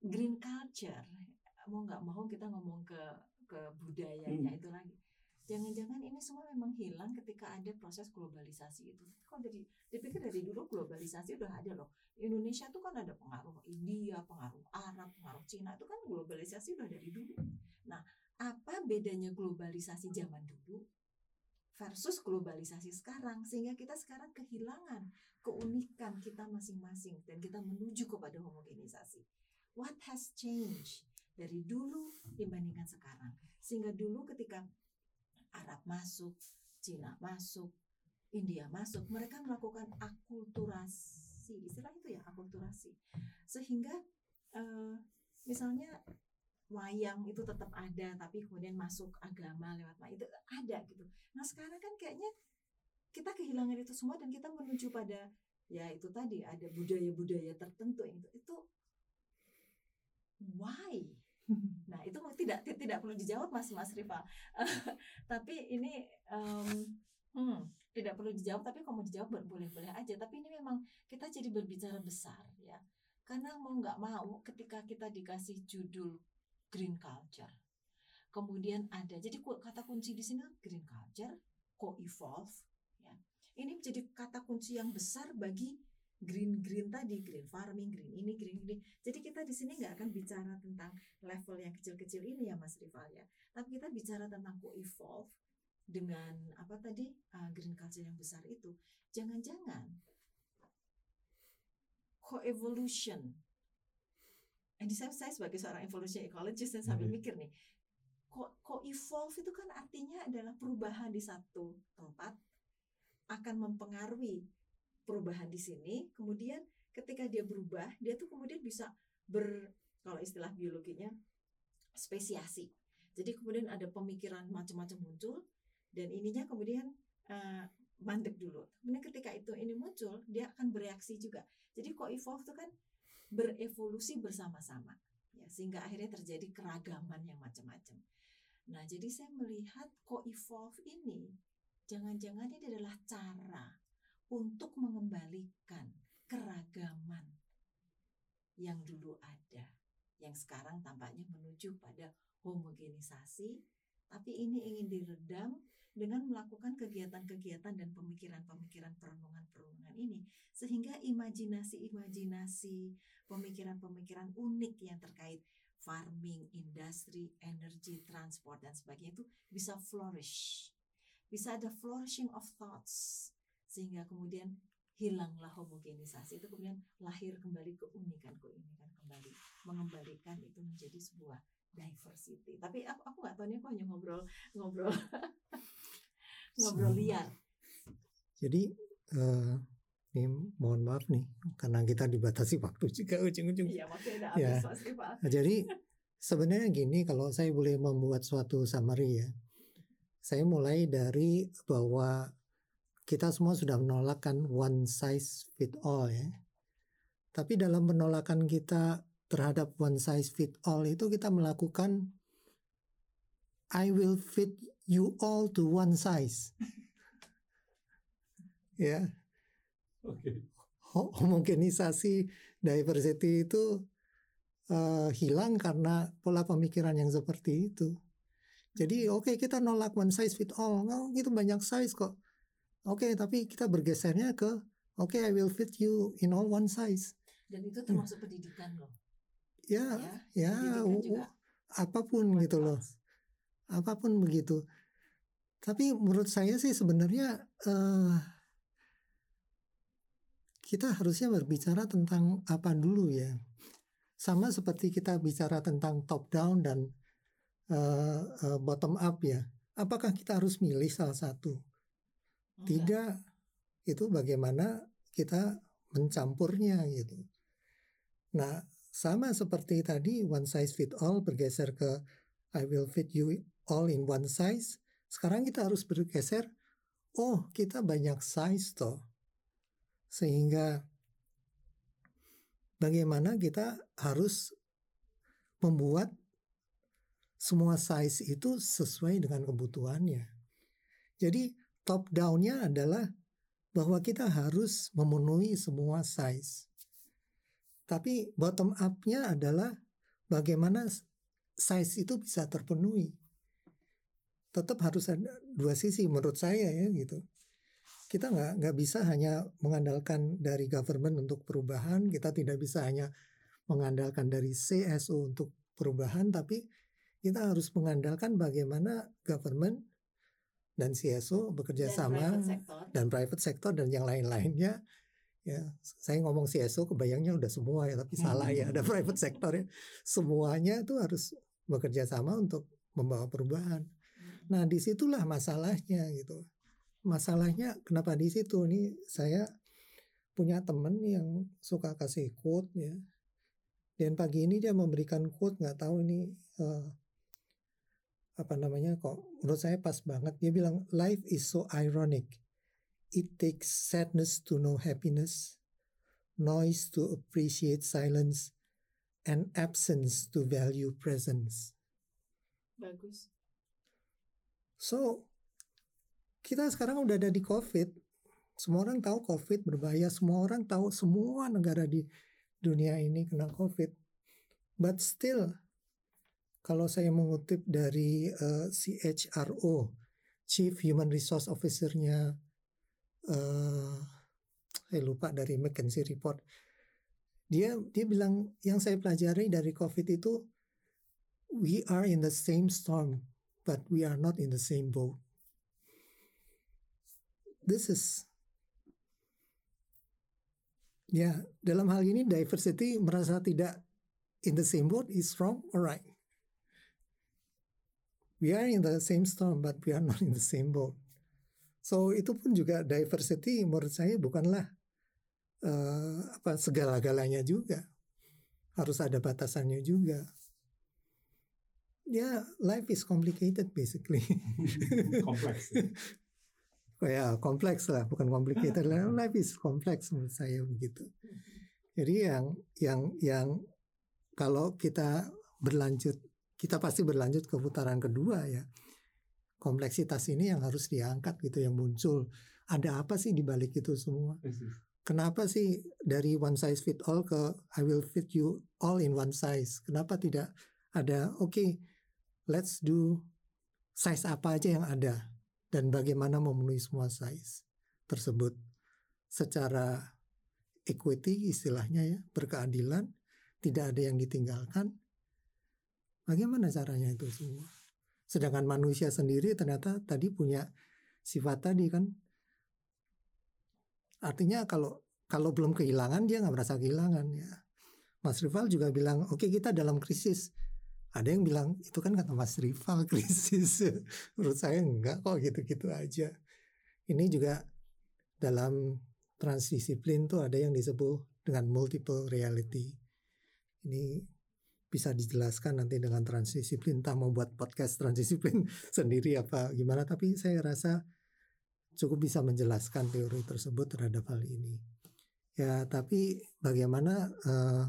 green culture mau nggak mau kita ngomong ke ke budayanya hmm. itu lagi jangan-jangan ini semua memang hilang ketika ada proses globalisasi itu. Kalau dari dipikir dari dulu globalisasi udah ada loh. Indonesia tuh kan ada pengaruh India pengaruh Arab pengaruh Cina. Itu kan globalisasi udah dari dulu. Nah apa bedanya globalisasi zaman dulu versus globalisasi sekarang? Sehingga kita sekarang kehilangan keunikan kita masing-masing dan kita menuju kepada homogenisasi. What has changed dari dulu dibandingkan sekarang? Sehingga dulu ketika Arab masuk, Cina masuk, India masuk, mereka melakukan akulturasi, istilah itu ya akulturasi, sehingga uh, misalnya wayang itu tetap ada, tapi kemudian masuk agama lewat itu ada gitu. Nah sekarang kan kayaknya kita kehilangan itu semua dan kita menuju pada ya itu tadi ada budaya-budaya tertentu itu. Itu why Nah itu tidak tidak perlu dijawab mas Mas Rival. <laughs> tapi ini um, hmm, tidak perlu dijawab. Tapi kalau mau dijawab boleh-boleh aja. Tapi ini memang kita jadi berbicara besar ya. Karena mau nggak mau ketika kita dikasih judul green culture, kemudian ada jadi kata kunci di sini green culture, co-evolve. Ya. Ini menjadi kata kunci yang besar bagi green green tadi green farming green ini green ini. Jadi kita di sini nggak akan bicara tentang level yang kecil-kecil ini ya Mas Rival ya. Tapi kita bicara tentang co-evolve dengan apa tadi uh, green culture yang besar itu. Jangan-jangan co-evolution ini saya, saya sebagai seorang evolution ecologist dan sambil hmm. mikir nih. Co-evolve itu kan artinya adalah perubahan di satu tempat akan mempengaruhi perubahan di sini, kemudian ketika dia berubah, dia tuh kemudian bisa ber kalau istilah biologinya spesiasi. Jadi kemudian ada pemikiran macam-macam muncul dan ininya kemudian uh, mandek dulu. Kemudian ketika itu ini muncul, dia akan bereaksi juga. Jadi co-evolve itu kan berevolusi bersama-sama. Ya, sehingga akhirnya terjadi keragaman yang macam-macam. Nah, jadi saya melihat co-evolve ini jangan-jangan ini adalah cara untuk mengembalikan keragaman yang dulu ada, yang sekarang tampaknya menuju pada homogenisasi, tapi ini ingin diredam dengan melakukan kegiatan-kegiatan dan pemikiran-pemikiran perenungan-perenungan ini sehingga imajinasi-imajinasi, pemikiran-pemikiran unik yang terkait farming, industri, energi, transport dan sebagainya itu bisa flourish. Bisa ada flourishing of thoughts sehingga kemudian hilanglah homogenisasi itu kemudian lahir kembali keunikan keunikan kembali mengembalikan itu menjadi sebuah diversity. Tapi aku aku nggak tahu nih aku hanya ngobrol ngobrol <laughs> ngobrol liar. Jadi uh, ini mohon maaf nih karena kita dibatasi waktu juga ujung-ujung. Iya ya. nah, jadi sebenarnya gini kalau saya boleh membuat suatu summary ya. Saya mulai dari bahwa kita semua sudah menolakkan one size fit all ya. Tapi dalam penolakan kita terhadap one size fit all itu kita melakukan I will fit you all to one size. <laughs> ya. Oke. Okay. Homogenisasi diversity itu uh, hilang karena pola pemikiran yang seperti itu. Jadi oke okay, kita nolak one size fit all. Oh, itu banyak size kok. Oke, okay, tapi kita bergesernya ke oke okay, I will fit you in all one size. Dan itu termasuk hmm. pendidikan loh. Ya, ya. ya juga. apa pun gitu loh apa pun begitu tapi menurut saya sih sebenarnya eh, kita harusnya berbicara tentang apa dulu ya sama seperti kita bicara tentang top down dan eh, eh, bottom up ya apakah kita harus milih salah satu Tidak itu bagaimana kita mencampurnya gitu. Nah, sama seperti tadi one size fit all bergeser ke I will fit you all in one size. Sekarang kita harus bergeser, oh kita banyak size toh. Sehingga bagaimana kita harus membuat semua size itu sesuai dengan kebutuhannya. Jadi top down-nya adalah bahwa kita harus memenuhi semua size. Tapi bottom up-nya adalah bagaimana size itu bisa terpenuhi. Tetap harus ada dua sisi menurut saya ya gitu. Kita nggak nggak bisa hanya mengandalkan dari government untuk perubahan. Kita tidak bisa hanya mengandalkan dari CSO untuk perubahan, tapi kita harus mengandalkan bagaimana government dan CSO bekerja Dan sama private sector. dan private sector dan yang lain-lainnya ya saya ngomong CSO kebayangnya udah semua ya tapi salah ya ada private <laughs> sector ya. Semuanya itu harus bekerja sama untuk membawa perubahan. Nah di situlah masalahnya gitu. Masalahnya kenapa di situ? Nih saya punya temen yang suka kasih quote ya. Dan pagi ini dia memberikan quote nggak tahu ini eh, apa namanya kok menurut saya pas banget. Dia bilang life is so ironic. It takes sadness to know happiness noise to appreciate silence and absence to value presence. Bagus. so kita sekarang udah ada di covid. Semua orang tahu covid berbahaya. Semua orang tahu semua negara di dunia ini kena covid. But still kalau saya mengutip dari eh, CHRO, Chief Human Resource Officer-nya, eh, saya lupa dari McKinsey Report, dia dia bilang yang saya pelajari dari COVID itu, we are in the same storm, but we are not in the same boat. This is ya dalam hal ini diversity merasa tidak in the same boat is wrong, alright we are in the same storm but we are not in the same boat. So itu pun juga diversity menurut saya bukanlah eh, apa segala-galanya juga. Harus ada batasannya juga. Ya, life is complicated basically. <laughs> kompleks. Oh ya, kompleks lah, bukan complicated lah. <laughs> Life is kompleks menurut saya begitu. Jadi yang yang yang kalau kita berlanjut kita pasti berlanjut ke putaran kedua ya. Kompleksitas ini yang harus diangkat gitu yang muncul. Ada apa sih di balik itu semua? Kenapa sih dari one size fit all ke I will fit you all in one size? Kenapa tidak ada oke okay, let's do size apa aja yang ada dan bagaimana memenuhi semua size tersebut secara equity istilahnya ya berkeadilan tidak ada yang ditinggalkan Bagaimana caranya itu semua? Sedangkan manusia sendiri ternyata tadi punya sifat tadi kan. Artinya kalau kalau belum kehilangan dia nggak merasa kehilangan ya. Mas Rival juga bilang, oke okay, kita dalam krisis. Ada yang bilang itu kan kata Mas Rival <laughs> krisis. Menurut saya enggak kok gitu-gitu aja. Ini juga dalam transdisiplin tuh ada yang disebut dengan multiple reality. Ini bisa dijelaskan nanti dengan transdisiplin entah mau buat podcast transdisiplin <laughs> sendiri apa gimana tapi saya rasa cukup bisa menjelaskan teori tersebut terhadap hal ini. Ya tapi bagaimana uh,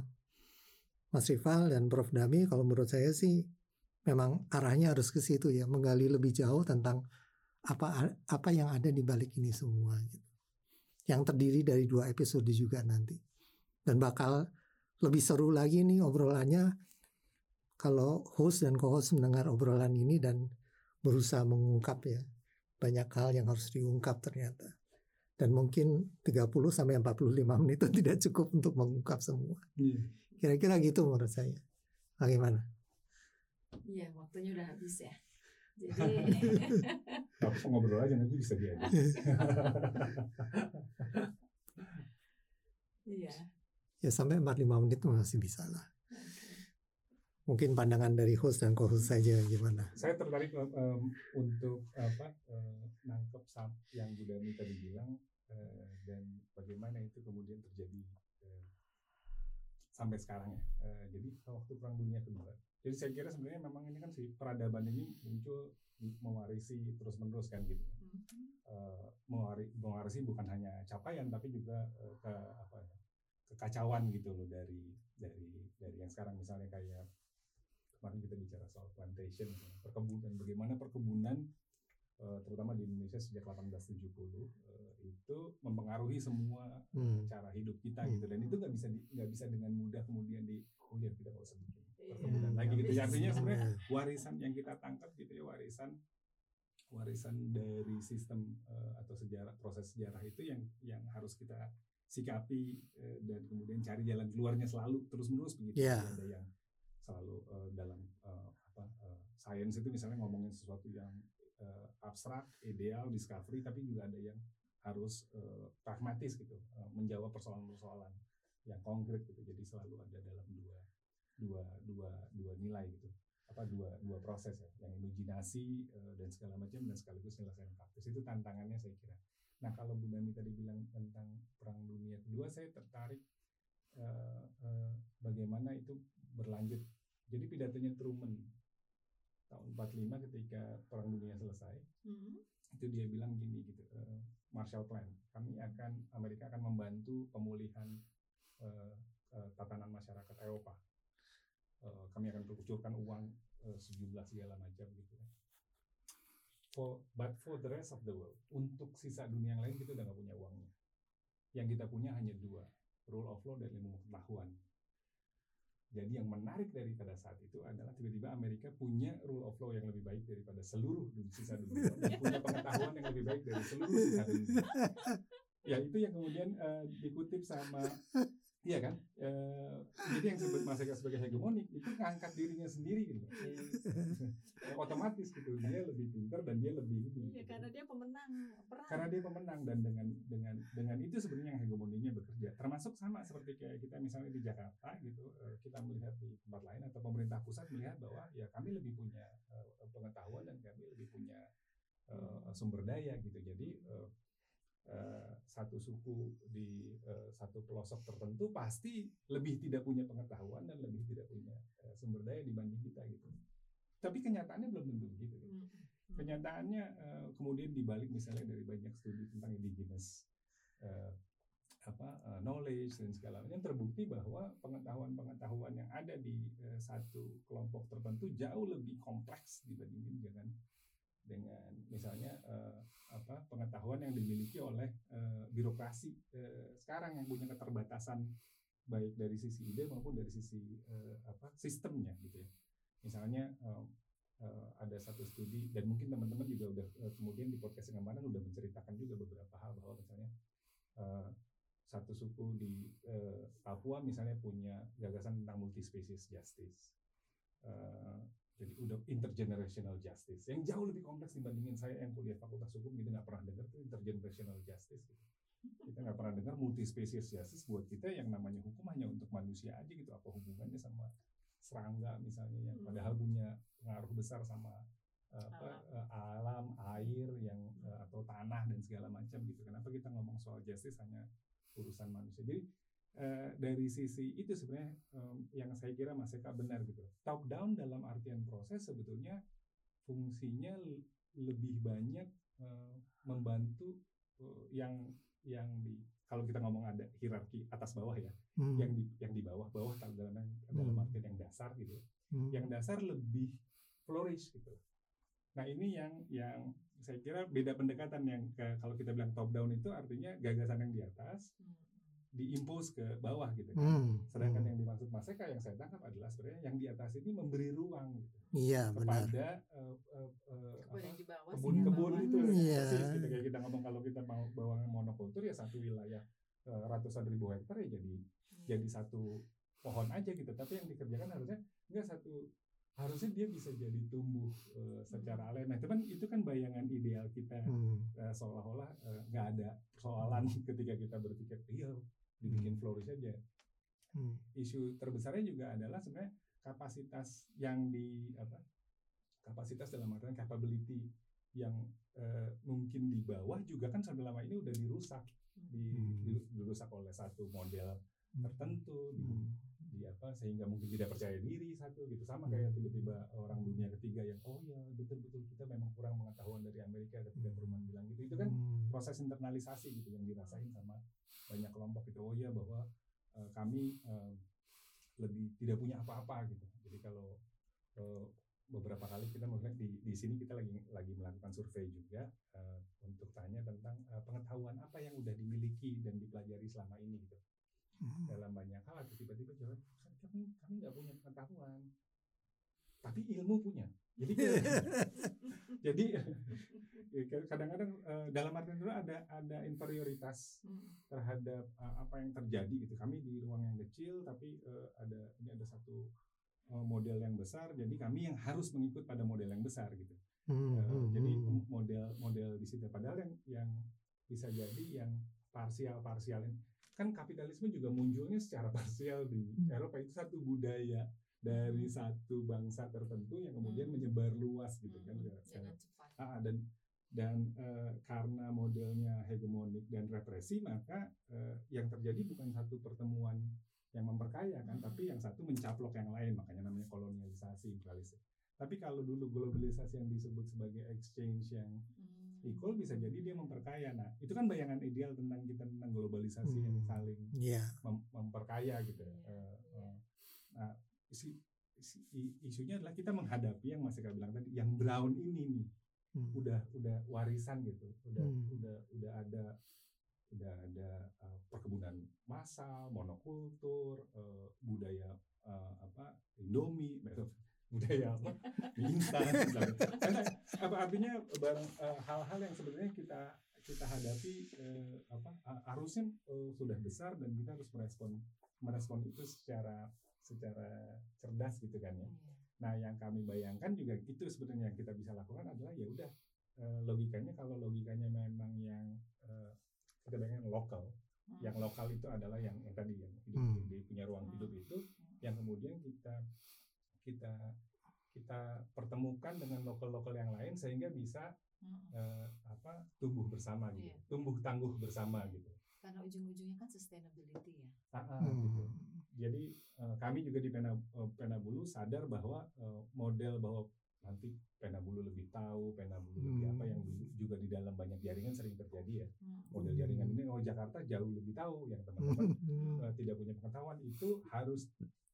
Mas Rival dan Prof. Dami kalau menurut saya sih memang arahnya harus ke situ ya menggali lebih jauh tentang apa apa yang ada di balik ini semua gitu. yang terdiri dari dua episode juga nanti. Dan bakal lebih seru lagi nih obrolannya kalau host dan co-host mendengar obrolan ini dan berusaha mengungkap ya banyak hal yang harus diungkap ternyata dan mungkin 30 sampai 45 menit itu tidak cukup untuk mengungkap semua. Kira-kira gitu menurut saya. Bagaimana? Iya, waktunya udah habis ya. Jadi <laughs> Tapi ngobrol aja nanti bisa diedit. iya. Ya sampai 45 menit masih bisa lah. Mungkin pandangan dari host dan co-host saja gimana? Saya tertarik em, untuk apa eh, nangkep yang Bu Dami tadi bilang eh, dan bagaimana itu kemudian terjadi eh, sampai sekarang ya. Eh, jadi waktu Perang Dunia Kedua. Jadi saya kira sebenarnya memang ini kan si peradaban ini muncul mewarisi terus-menerus kan gitu. Mhm. Eh, mewari- mewarisi bukan hanya capaian tapi juga eh, ke apa ya, kekacauan gitu loh dari dari dari yang sekarang misalnya kayak kemarin kita bicara soal plantation misalnya, perkebunan. Bagaimana perkebunan eh, terutama di Indonesia sejak 1870 eh, itu mempengaruhi semua Hmm. cara hidup kita Hmm. gitu. Dan itu nggak bisa nggak bisa dengan mudah kemudian di oh ya kita nggak usah bikin perkebunan lagi gitu. Ya artinya sebenarnya Nah, warisan yang kita tangkap gitu ya warisan warisan dari sistem eh, atau sejarah proses sejarah itu yang yang harus kita sikapi eh, dan kemudian cari jalan keluarnya selalu terus menerus begitu. Iya. ada yang selalu eh, dalam eh, apa eh, sains itu misalnya ngomongin sesuatu yang eh, abstrak ideal discovery tapi juga ada yang harus eh, pragmatis gitu eh, menjawab persoalan-persoalan yang konkret gitu. Jadi selalu ada dalam dua dua dua dua nilai gitu. Apa dua dua proses ya. Yang imajinasi eh, dan segala macam dan sekaligus penyelesaian praktis. Itu tantangannya saya kira. Nah kalau Bu Dami tadi bilang tentang perang dunia kedua saya tertarik eh, eh, bagaimana itu berlanjut. Jadi pidatonya Truman tahun 45 ketika perang dunia selesai Mhm. itu dia bilang gini gitu eh, Marshall Plan kami akan Amerika akan membantu pemulihan eh, eh, tatanan masyarakat Eropa. Eh, kami akan kucurkan uang eh, sejumlah segala macam gitu ya for but for the rest of the world untuk sisa dunia yang lain kita udah nggak punya uangnya. Yang kita punya hanya dua rule of law dan ilmu pengetahuan jadi yang menarik dari pada saat itu adalah tiba-tiba Amerika punya rule of law yang lebih baik daripada seluruh dun- sisa dunia <laughs> dan punya pengetahuan yang lebih baik dari seluruh sisa dunia. Ya itu yang kemudian eh, dikutip sama Iya kan? Eh, jadi yang disebut Mas Eka sebagai hegemonik itu ngangkat dirinya sendiri gitu. Ya, otomatis gitu dia lebih pintar dan dia lebih ini. Iya, gitu. karena dia pemenang perang. karena dia pemenang dan dengan dengan dengan itu sebenarnya yang hegemoninya bekerja termasuk sama seperti kayak kita misalnya di Jakarta gitu eh, kita melihat di tempat lain atau pemerintah pusat melihat bahwa ya kami lebih punya eh, pengetahuan dan kami lebih punya eh, sumber daya gitu jadi eh, satu suku di eh, satu pelosok tertentu pasti lebih tidak punya pengetahuan dan lebih tidak punya eh, sumber daya dibanding kita gitu tapi kenyataannya belum tentu begitu gitu Mhm. kenyataannya eh, kemudian dibalik misalnya dari banyak studi tentang indigenous eh, apa eh, knowledge dan segala macam terbukti bahwa pengetahuan-pengetahuan yang ada di eh, satu kelompok tertentu jauh lebih kompleks dibandingin dengan dengan misalnya eh, apa pengetahuan yang dimiliki oleh eh, birokrasi eh, sekarang yang punya keterbatasan baik dari sisi ide maupun dari sisi eh, apa sistemnya gitu ya. Misalnya eh, ada satu studi dan mungkin teman-teman juga udah eh, kemudian di podcast yang kemarin udah menceritakan juga beberapa hal bahwa misalnya eh, satu suku di eh, Papua misalnya punya gagasan tentang multi species justice. Eh, jadi udah intergenerational justice. Yang jauh lebih kompleks dibandingin saya yang kuliah fakultas hukum gitu nggak pernah dengar tuh intergenerational justice gitu. kita nggak pernah dengar multi species justice buat kita yang namanya hukum hanya untuk manusia aja gitu. Apa hubungannya sama serangga misalnya yang Hmm. padahal punya pengaruh besar sama eh, apa eh, alam air yang eh, atau tanah dan segala macam gitu. Kenapa kita ngomong soal justice hanya urusan manusia? Jadi eh, dari sisi itu sebenarnya em, yang saya kira Mas Eka benar gitu top down dalam artian proses sebetulnya fungsinya lebih banyak eh, membantu eh, yang yang di kalau kita ngomong ada hierarki atas bawah ya Hmm. yang di yang di bawah bawah dalam dalam Hmm. artian yang dasar gitu Hmm. yang dasar lebih flourish gitu. Nah ini yang yang saya kira beda pendekatan yang ke, kalau kita bilang top down itu artinya gagasan yang di atas Mhm. Diimpose ke bawah gitu. kan. Hmm. Sedangkan Hmm. yang dimaksud Mas Eka yang saya tangkap adalah sebenarnya yang di atas ini memberi ruang gitu, Iya benar. kepada eh, eh, eh, yang di bawah, kebun-kebun itu bawah. Iya. persis gitu kayak kita ngomong kalau kita mau bawa monokultur ya satu wilayah eh, ratusan ribu hektar ya jadi Hmm. jadi satu pohon aja gitu tapi yang dikerjakan harusnya enggak satu harusnya dia bisa jadi tumbuh uh, secara alami. Nah, itu kan itu kan bayangan ideal kita hmm. uh, seolah-olah nggak uh, ada persoalan hmm. <laughs> ketika kita berpikir iya dibikin hmm. flourish aja. Hmm. Isu terbesarnya juga adalah sebenarnya kapasitas yang di apa kapasitas dalam artian capability yang uh, mungkin di bawah juga kan selama ini udah dirusak di, hmm. dirusak oleh satu model tertentu di, hmm. Di apa sehingga mungkin tidak percaya diri satu gitu. Sama kayak hmm. tiba-tiba orang dunia ketiga yang oh ya betul-betul kita memang kurang pengetahuan dari Amerika ketika Truman bilang gitu. Itu kan hmm. proses internalisasi gitu yang dirasain sama banyak kelompok itu oh ya bahwa uh, kami uh, lebih tidak punya apa-apa gitu. Jadi kalau uh, beberapa kali kita melihat di di sini kita lagi lagi melakukan survei juga uh, untuk tanya tentang uh, pengetahuan apa yang udah dimiliki dan dipelajari selama ini gitu hmm. dalam banyak hal atau tiba-tiba jawab kami kami nggak punya pengetahuan tapi ilmu punya jadi <laughs> jadi <laughs> kadang-kadang uh, dalam arti itu ada ada inferioritas hmm. terhadap uh, apa yang terjadi gitu kami di ruang yang kecil tapi uh, ada ini ada satu uh, model yang besar jadi kami yang harus mengikut pada model yang besar gitu hmm. uh, jadi model model di situ padahal yang yang bisa jadi yang parsial parsial kan kapitalisme juga munculnya secara <laughs> parsial di hmm. Eropa itu satu budaya dari hmm. satu bangsa tertentu yang kemudian hmm. menyebar luas gitu kan hmm. ah, dan dan uh, karena modelnya hegemonik dan represi maka uh, yang terjadi bukan satu pertemuan yang memperkaya kan hmm. tapi yang satu mencaplok yang lain makanya namanya kolonialisasi imperialisme tapi kalau dulu globalisasi yang disebut sebagai exchange yang. Equal bisa jadi dia memperkaya. Nah, itu kan bayangan ideal tentang kita tentang globalisasi hmm. yang saling yeah. mem memperkaya gitu. Uh, uh, nah, isi, isi, isunya adalah kita menghadapi yang masih saya bilang tadi, yang brown ini nih, hmm. udah udah warisan gitu, udah hmm. udah udah ada udah ada uh, perkebunan massal, monokultur, uh, budaya uh, apa Indomie, <laughs> budaya apa instan apa artinya barang eh, hal-hal uh, yang sebenarnya kita kita hadapi uh, apa harusnya uh, sudah besar dan kita harus merespon merespon itu secara secara cerdas gitu kan ya. Iya. Nah yang kami bayangkan juga itu sebenarnya yang kita bisa lakukan adalah ya udah uh, logikanya kalau logikanya memang yang uh, kita bayangkan lokal, hmm. yang lokal itu adalah yang, yang tadi yang hidup hmm. di punya ruang hidup hmm. itu, yang kemudian kita kita kita pertemukan dengan lokal-lokal yang lain sehingga bisa hmm. uh, apa tumbuh bersama gitu, yeah. tumbuh tangguh bersama gitu. Karena ujung-ujungnya kan sustainability ya. Ah, ah, hmm. gitu. Jadi uh, kami juga di Pena uh, Penabulu sadar bahwa uh, model bahwa nanti Penabulu lebih tahu, Penabulu hmm. lebih apa yang juga di dalam banyak jaringan sering terjadi ya. Hmm. Model jaringan ini oh Jakarta jauh lebih tahu yang teman-teman hmm. <laughs> uh, tidak punya pengetahuan itu harus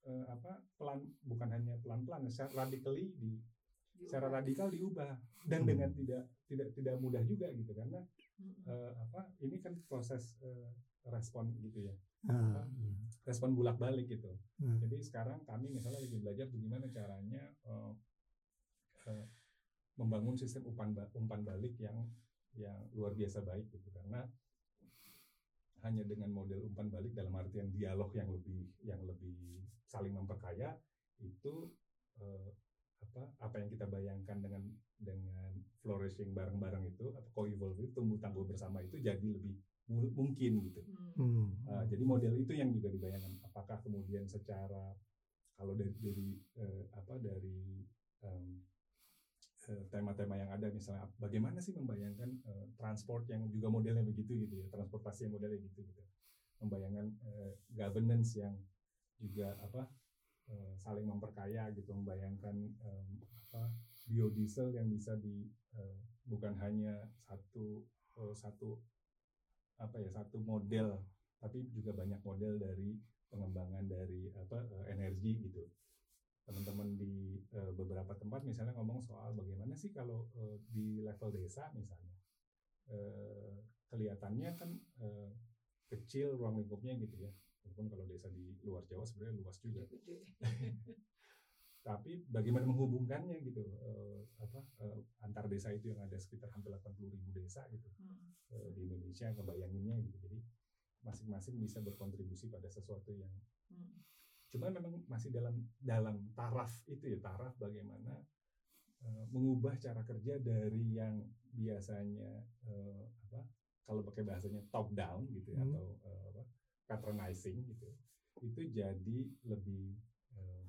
uh, apa pelan bukan hanya pelan-pelan secara radically di diubah. secara radikal diubah dan hmm. dengan tidak tidak tidak mudah juga gitu karena hmm. uh, apa ini kan proses uh, respon gitu ya ah, iya. respon bulak balik gitu hmm. jadi sekarang kami misalnya lagi belajar bagaimana caranya uh, uh, membangun sistem umpan umpan balik yang yang luar biasa baik gitu karena hanya dengan model umpan balik dalam artian dialog yang lebih yang lebih saling memperkaya itu eh, apa apa yang kita bayangkan dengan dengan flourishing bareng-bareng itu atau co-evolve itu tumbuh tangguh bersama itu jadi lebih mungkin gitu. Hmm. Uh, jadi model itu yang juga dibayangkan. Apakah kemudian secara kalau dari dari uh, apa dari um, tema-tema yang ada misalnya bagaimana sih membayangkan uh, transport yang juga modelnya begitu gitu ya transportasi yang modelnya gitu gitu membayangkan uh, governance yang juga apa uh, saling memperkaya gitu membayangkan um, apa biodiesel yang bisa di uh, bukan hanya satu uh, satu apa ya satu model tapi juga banyak model dari pengembangan dari apa uh, energi gitu. Teman-teman di uh, beberapa tempat misalnya ngomong soal bagaimana sih kalau uh, di level desa misalnya uh, kelihatannya kan uh, kecil ruang lingkupnya gitu ya walaupun kalau desa di luar Jawa sebenarnya luas juga <laughs> tapi bagaimana menghubungkannya gitu uh, apa uh, antar desa itu yang ada sekitar hampir 80 ribu desa gitu hmm. uh, di Indonesia kebayanginnya gitu jadi masing-masing bisa berkontribusi pada sesuatu yang hmm Cuma memang masih dalam dalam taraf itu ya taraf bagaimana uh, mengubah cara kerja dari yang biasanya uh, apa kalau pakai bahasanya top down gitu ya, hmm. atau uh, patronizing gitu itu jadi lebih uh,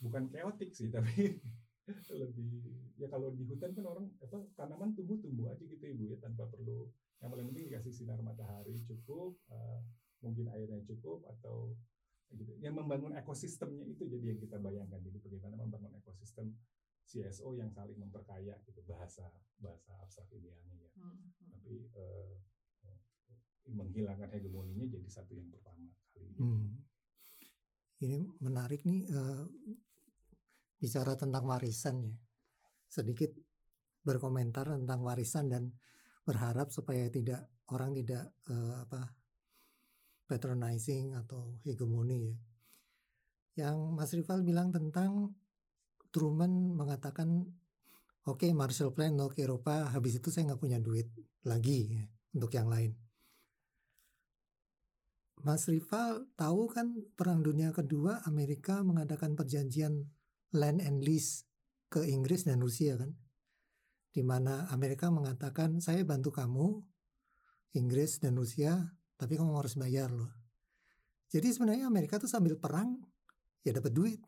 bukan chaotic sih <laughs> tapi lebih ya kalau di hutan kan orang apa tanaman tumbuh tumbuh aja gitu ibu ya tanpa perlu yang paling penting dikasih sinar matahari cukup uh, mungkin airnya cukup atau gitu. Yang membangun ekosistemnya itu jadi yang kita bayangkan jadi bagaimana membangun ekosistem CSO yang saling memperkaya gitu bahasa bahasa abstrak idealnya ya. Hmm. hmm. Tapi uh, menghilangkan hegemoninya jadi satu yang pertama kali. Hmm. Ini menarik nih uh, bicara tentang warisan ya. Sedikit berkomentar tentang warisan dan berharap supaya tidak orang tidak uh, apa patronizing atau hegemoni ya. Yang Mas Rival bilang tentang Truman mengatakan oke okay, Marshall Plan okay, Eropa habis itu saya nggak punya duit lagi ya, untuk yang lain. Mas Rival tahu kan Perang Dunia Kedua Amerika mengadakan perjanjian land and lease ke Inggris dan Rusia kan, di mana Amerika mengatakan saya bantu kamu Inggris dan Rusia tapi kamu harus bayar loh. Jadi sebenarnya Amerika tuh sambil perang ya dapat duit.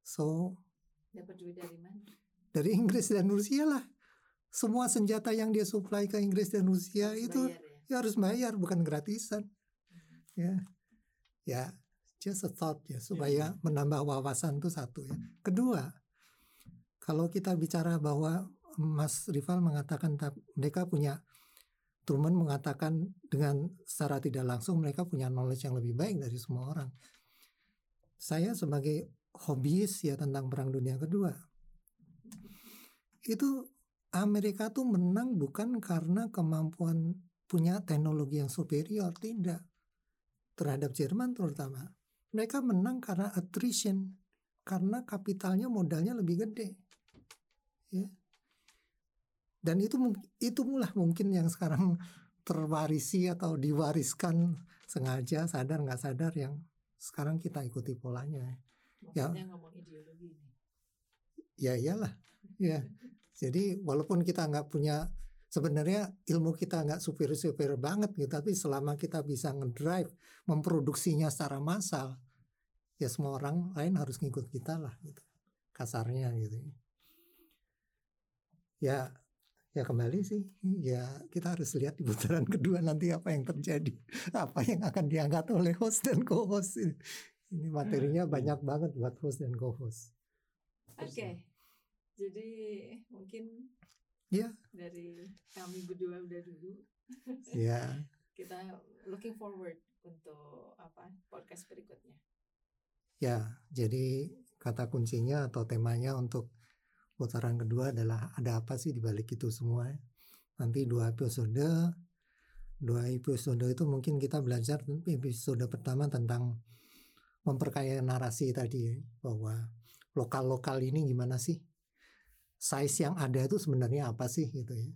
So dapat duit dari mana? Dari Inggris dan Rusia lah. Semua senjata yang dia supply ke Inggris dan Rusia harus itu bayar, ya? ya harus bayar bukan gratisan. Hmm. Ya. Ya, just a thought ya supaya yeah. menambah wawasan itu satu ya. Kedua, kalau kita bicara bahwa Mas Rival mengatakan mereka punya Truman mengatakan dengan secara tidak langsung mereka punya knowledge yang lebih baik dari semua orang. Saya sebagai hobiis ya tentang Perang Dunia Kedua, itu Amerika tuh menang bukan karena kemampuan punya teknologi yang superior, tidak. Terhadap Jerman terutama. Mereka menang karena attrition, karena kapitalnya modalnya lebih gede. Ya, dan itu itu mulah mungkin yang sekarang <laughs> terwarisi atau diwariskan sengaja sadar nggak sadar yang sekarang kita ikuti polanya ya ngomong ideologi ya iyalah ya jadi walaupun kita nggak punya sebenarnya ilmu kita nggak superior superior banget gitu tapi selama kita bisa ngedrive memproduksinya secara massal ya semua orang lain harus ngikut kita lah gitu kasarnya gitu. Ya ya kembali sih ya kita harus lihat di putaran <laughs> kedua nanti apa yang terjadi apa yang akan diangkat oleh host dan co-host. Ini materinya banyak banget buat host dan co-host. Oke okay. jadi mungkin ya dari kami berdua udah dulu. Ya <laughs> kita looking forward untuk apa podcast berikutnya. Ya jadi kata kuncinya atau temanya untuk putaran kedua adalah ada apa sih di balik itu semua. Nanti dua episode, dua episode itu mungkin kita belajar episode pertama tentang memperkaya narasi tadi ya, bahwa lokal-lokal ini gimana sih? Size yang ada itu sebenarnya apa sih gitu ya.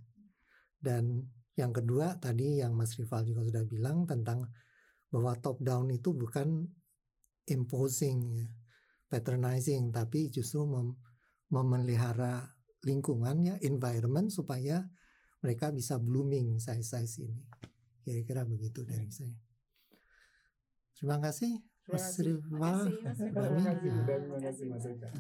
Dan yang kedua tadi yang Mas Rival juga sudah bilang tentang bahwa top down itu bukan imposing ya, patronizing tapi justru mem memelihara lingkungannya, environment supaya mereka bisa blooming size-size ini. Kira-kira begitu dari saya. Terima kasih Mas Rival. Terima kasih Mas Terima kasih Mas Eka.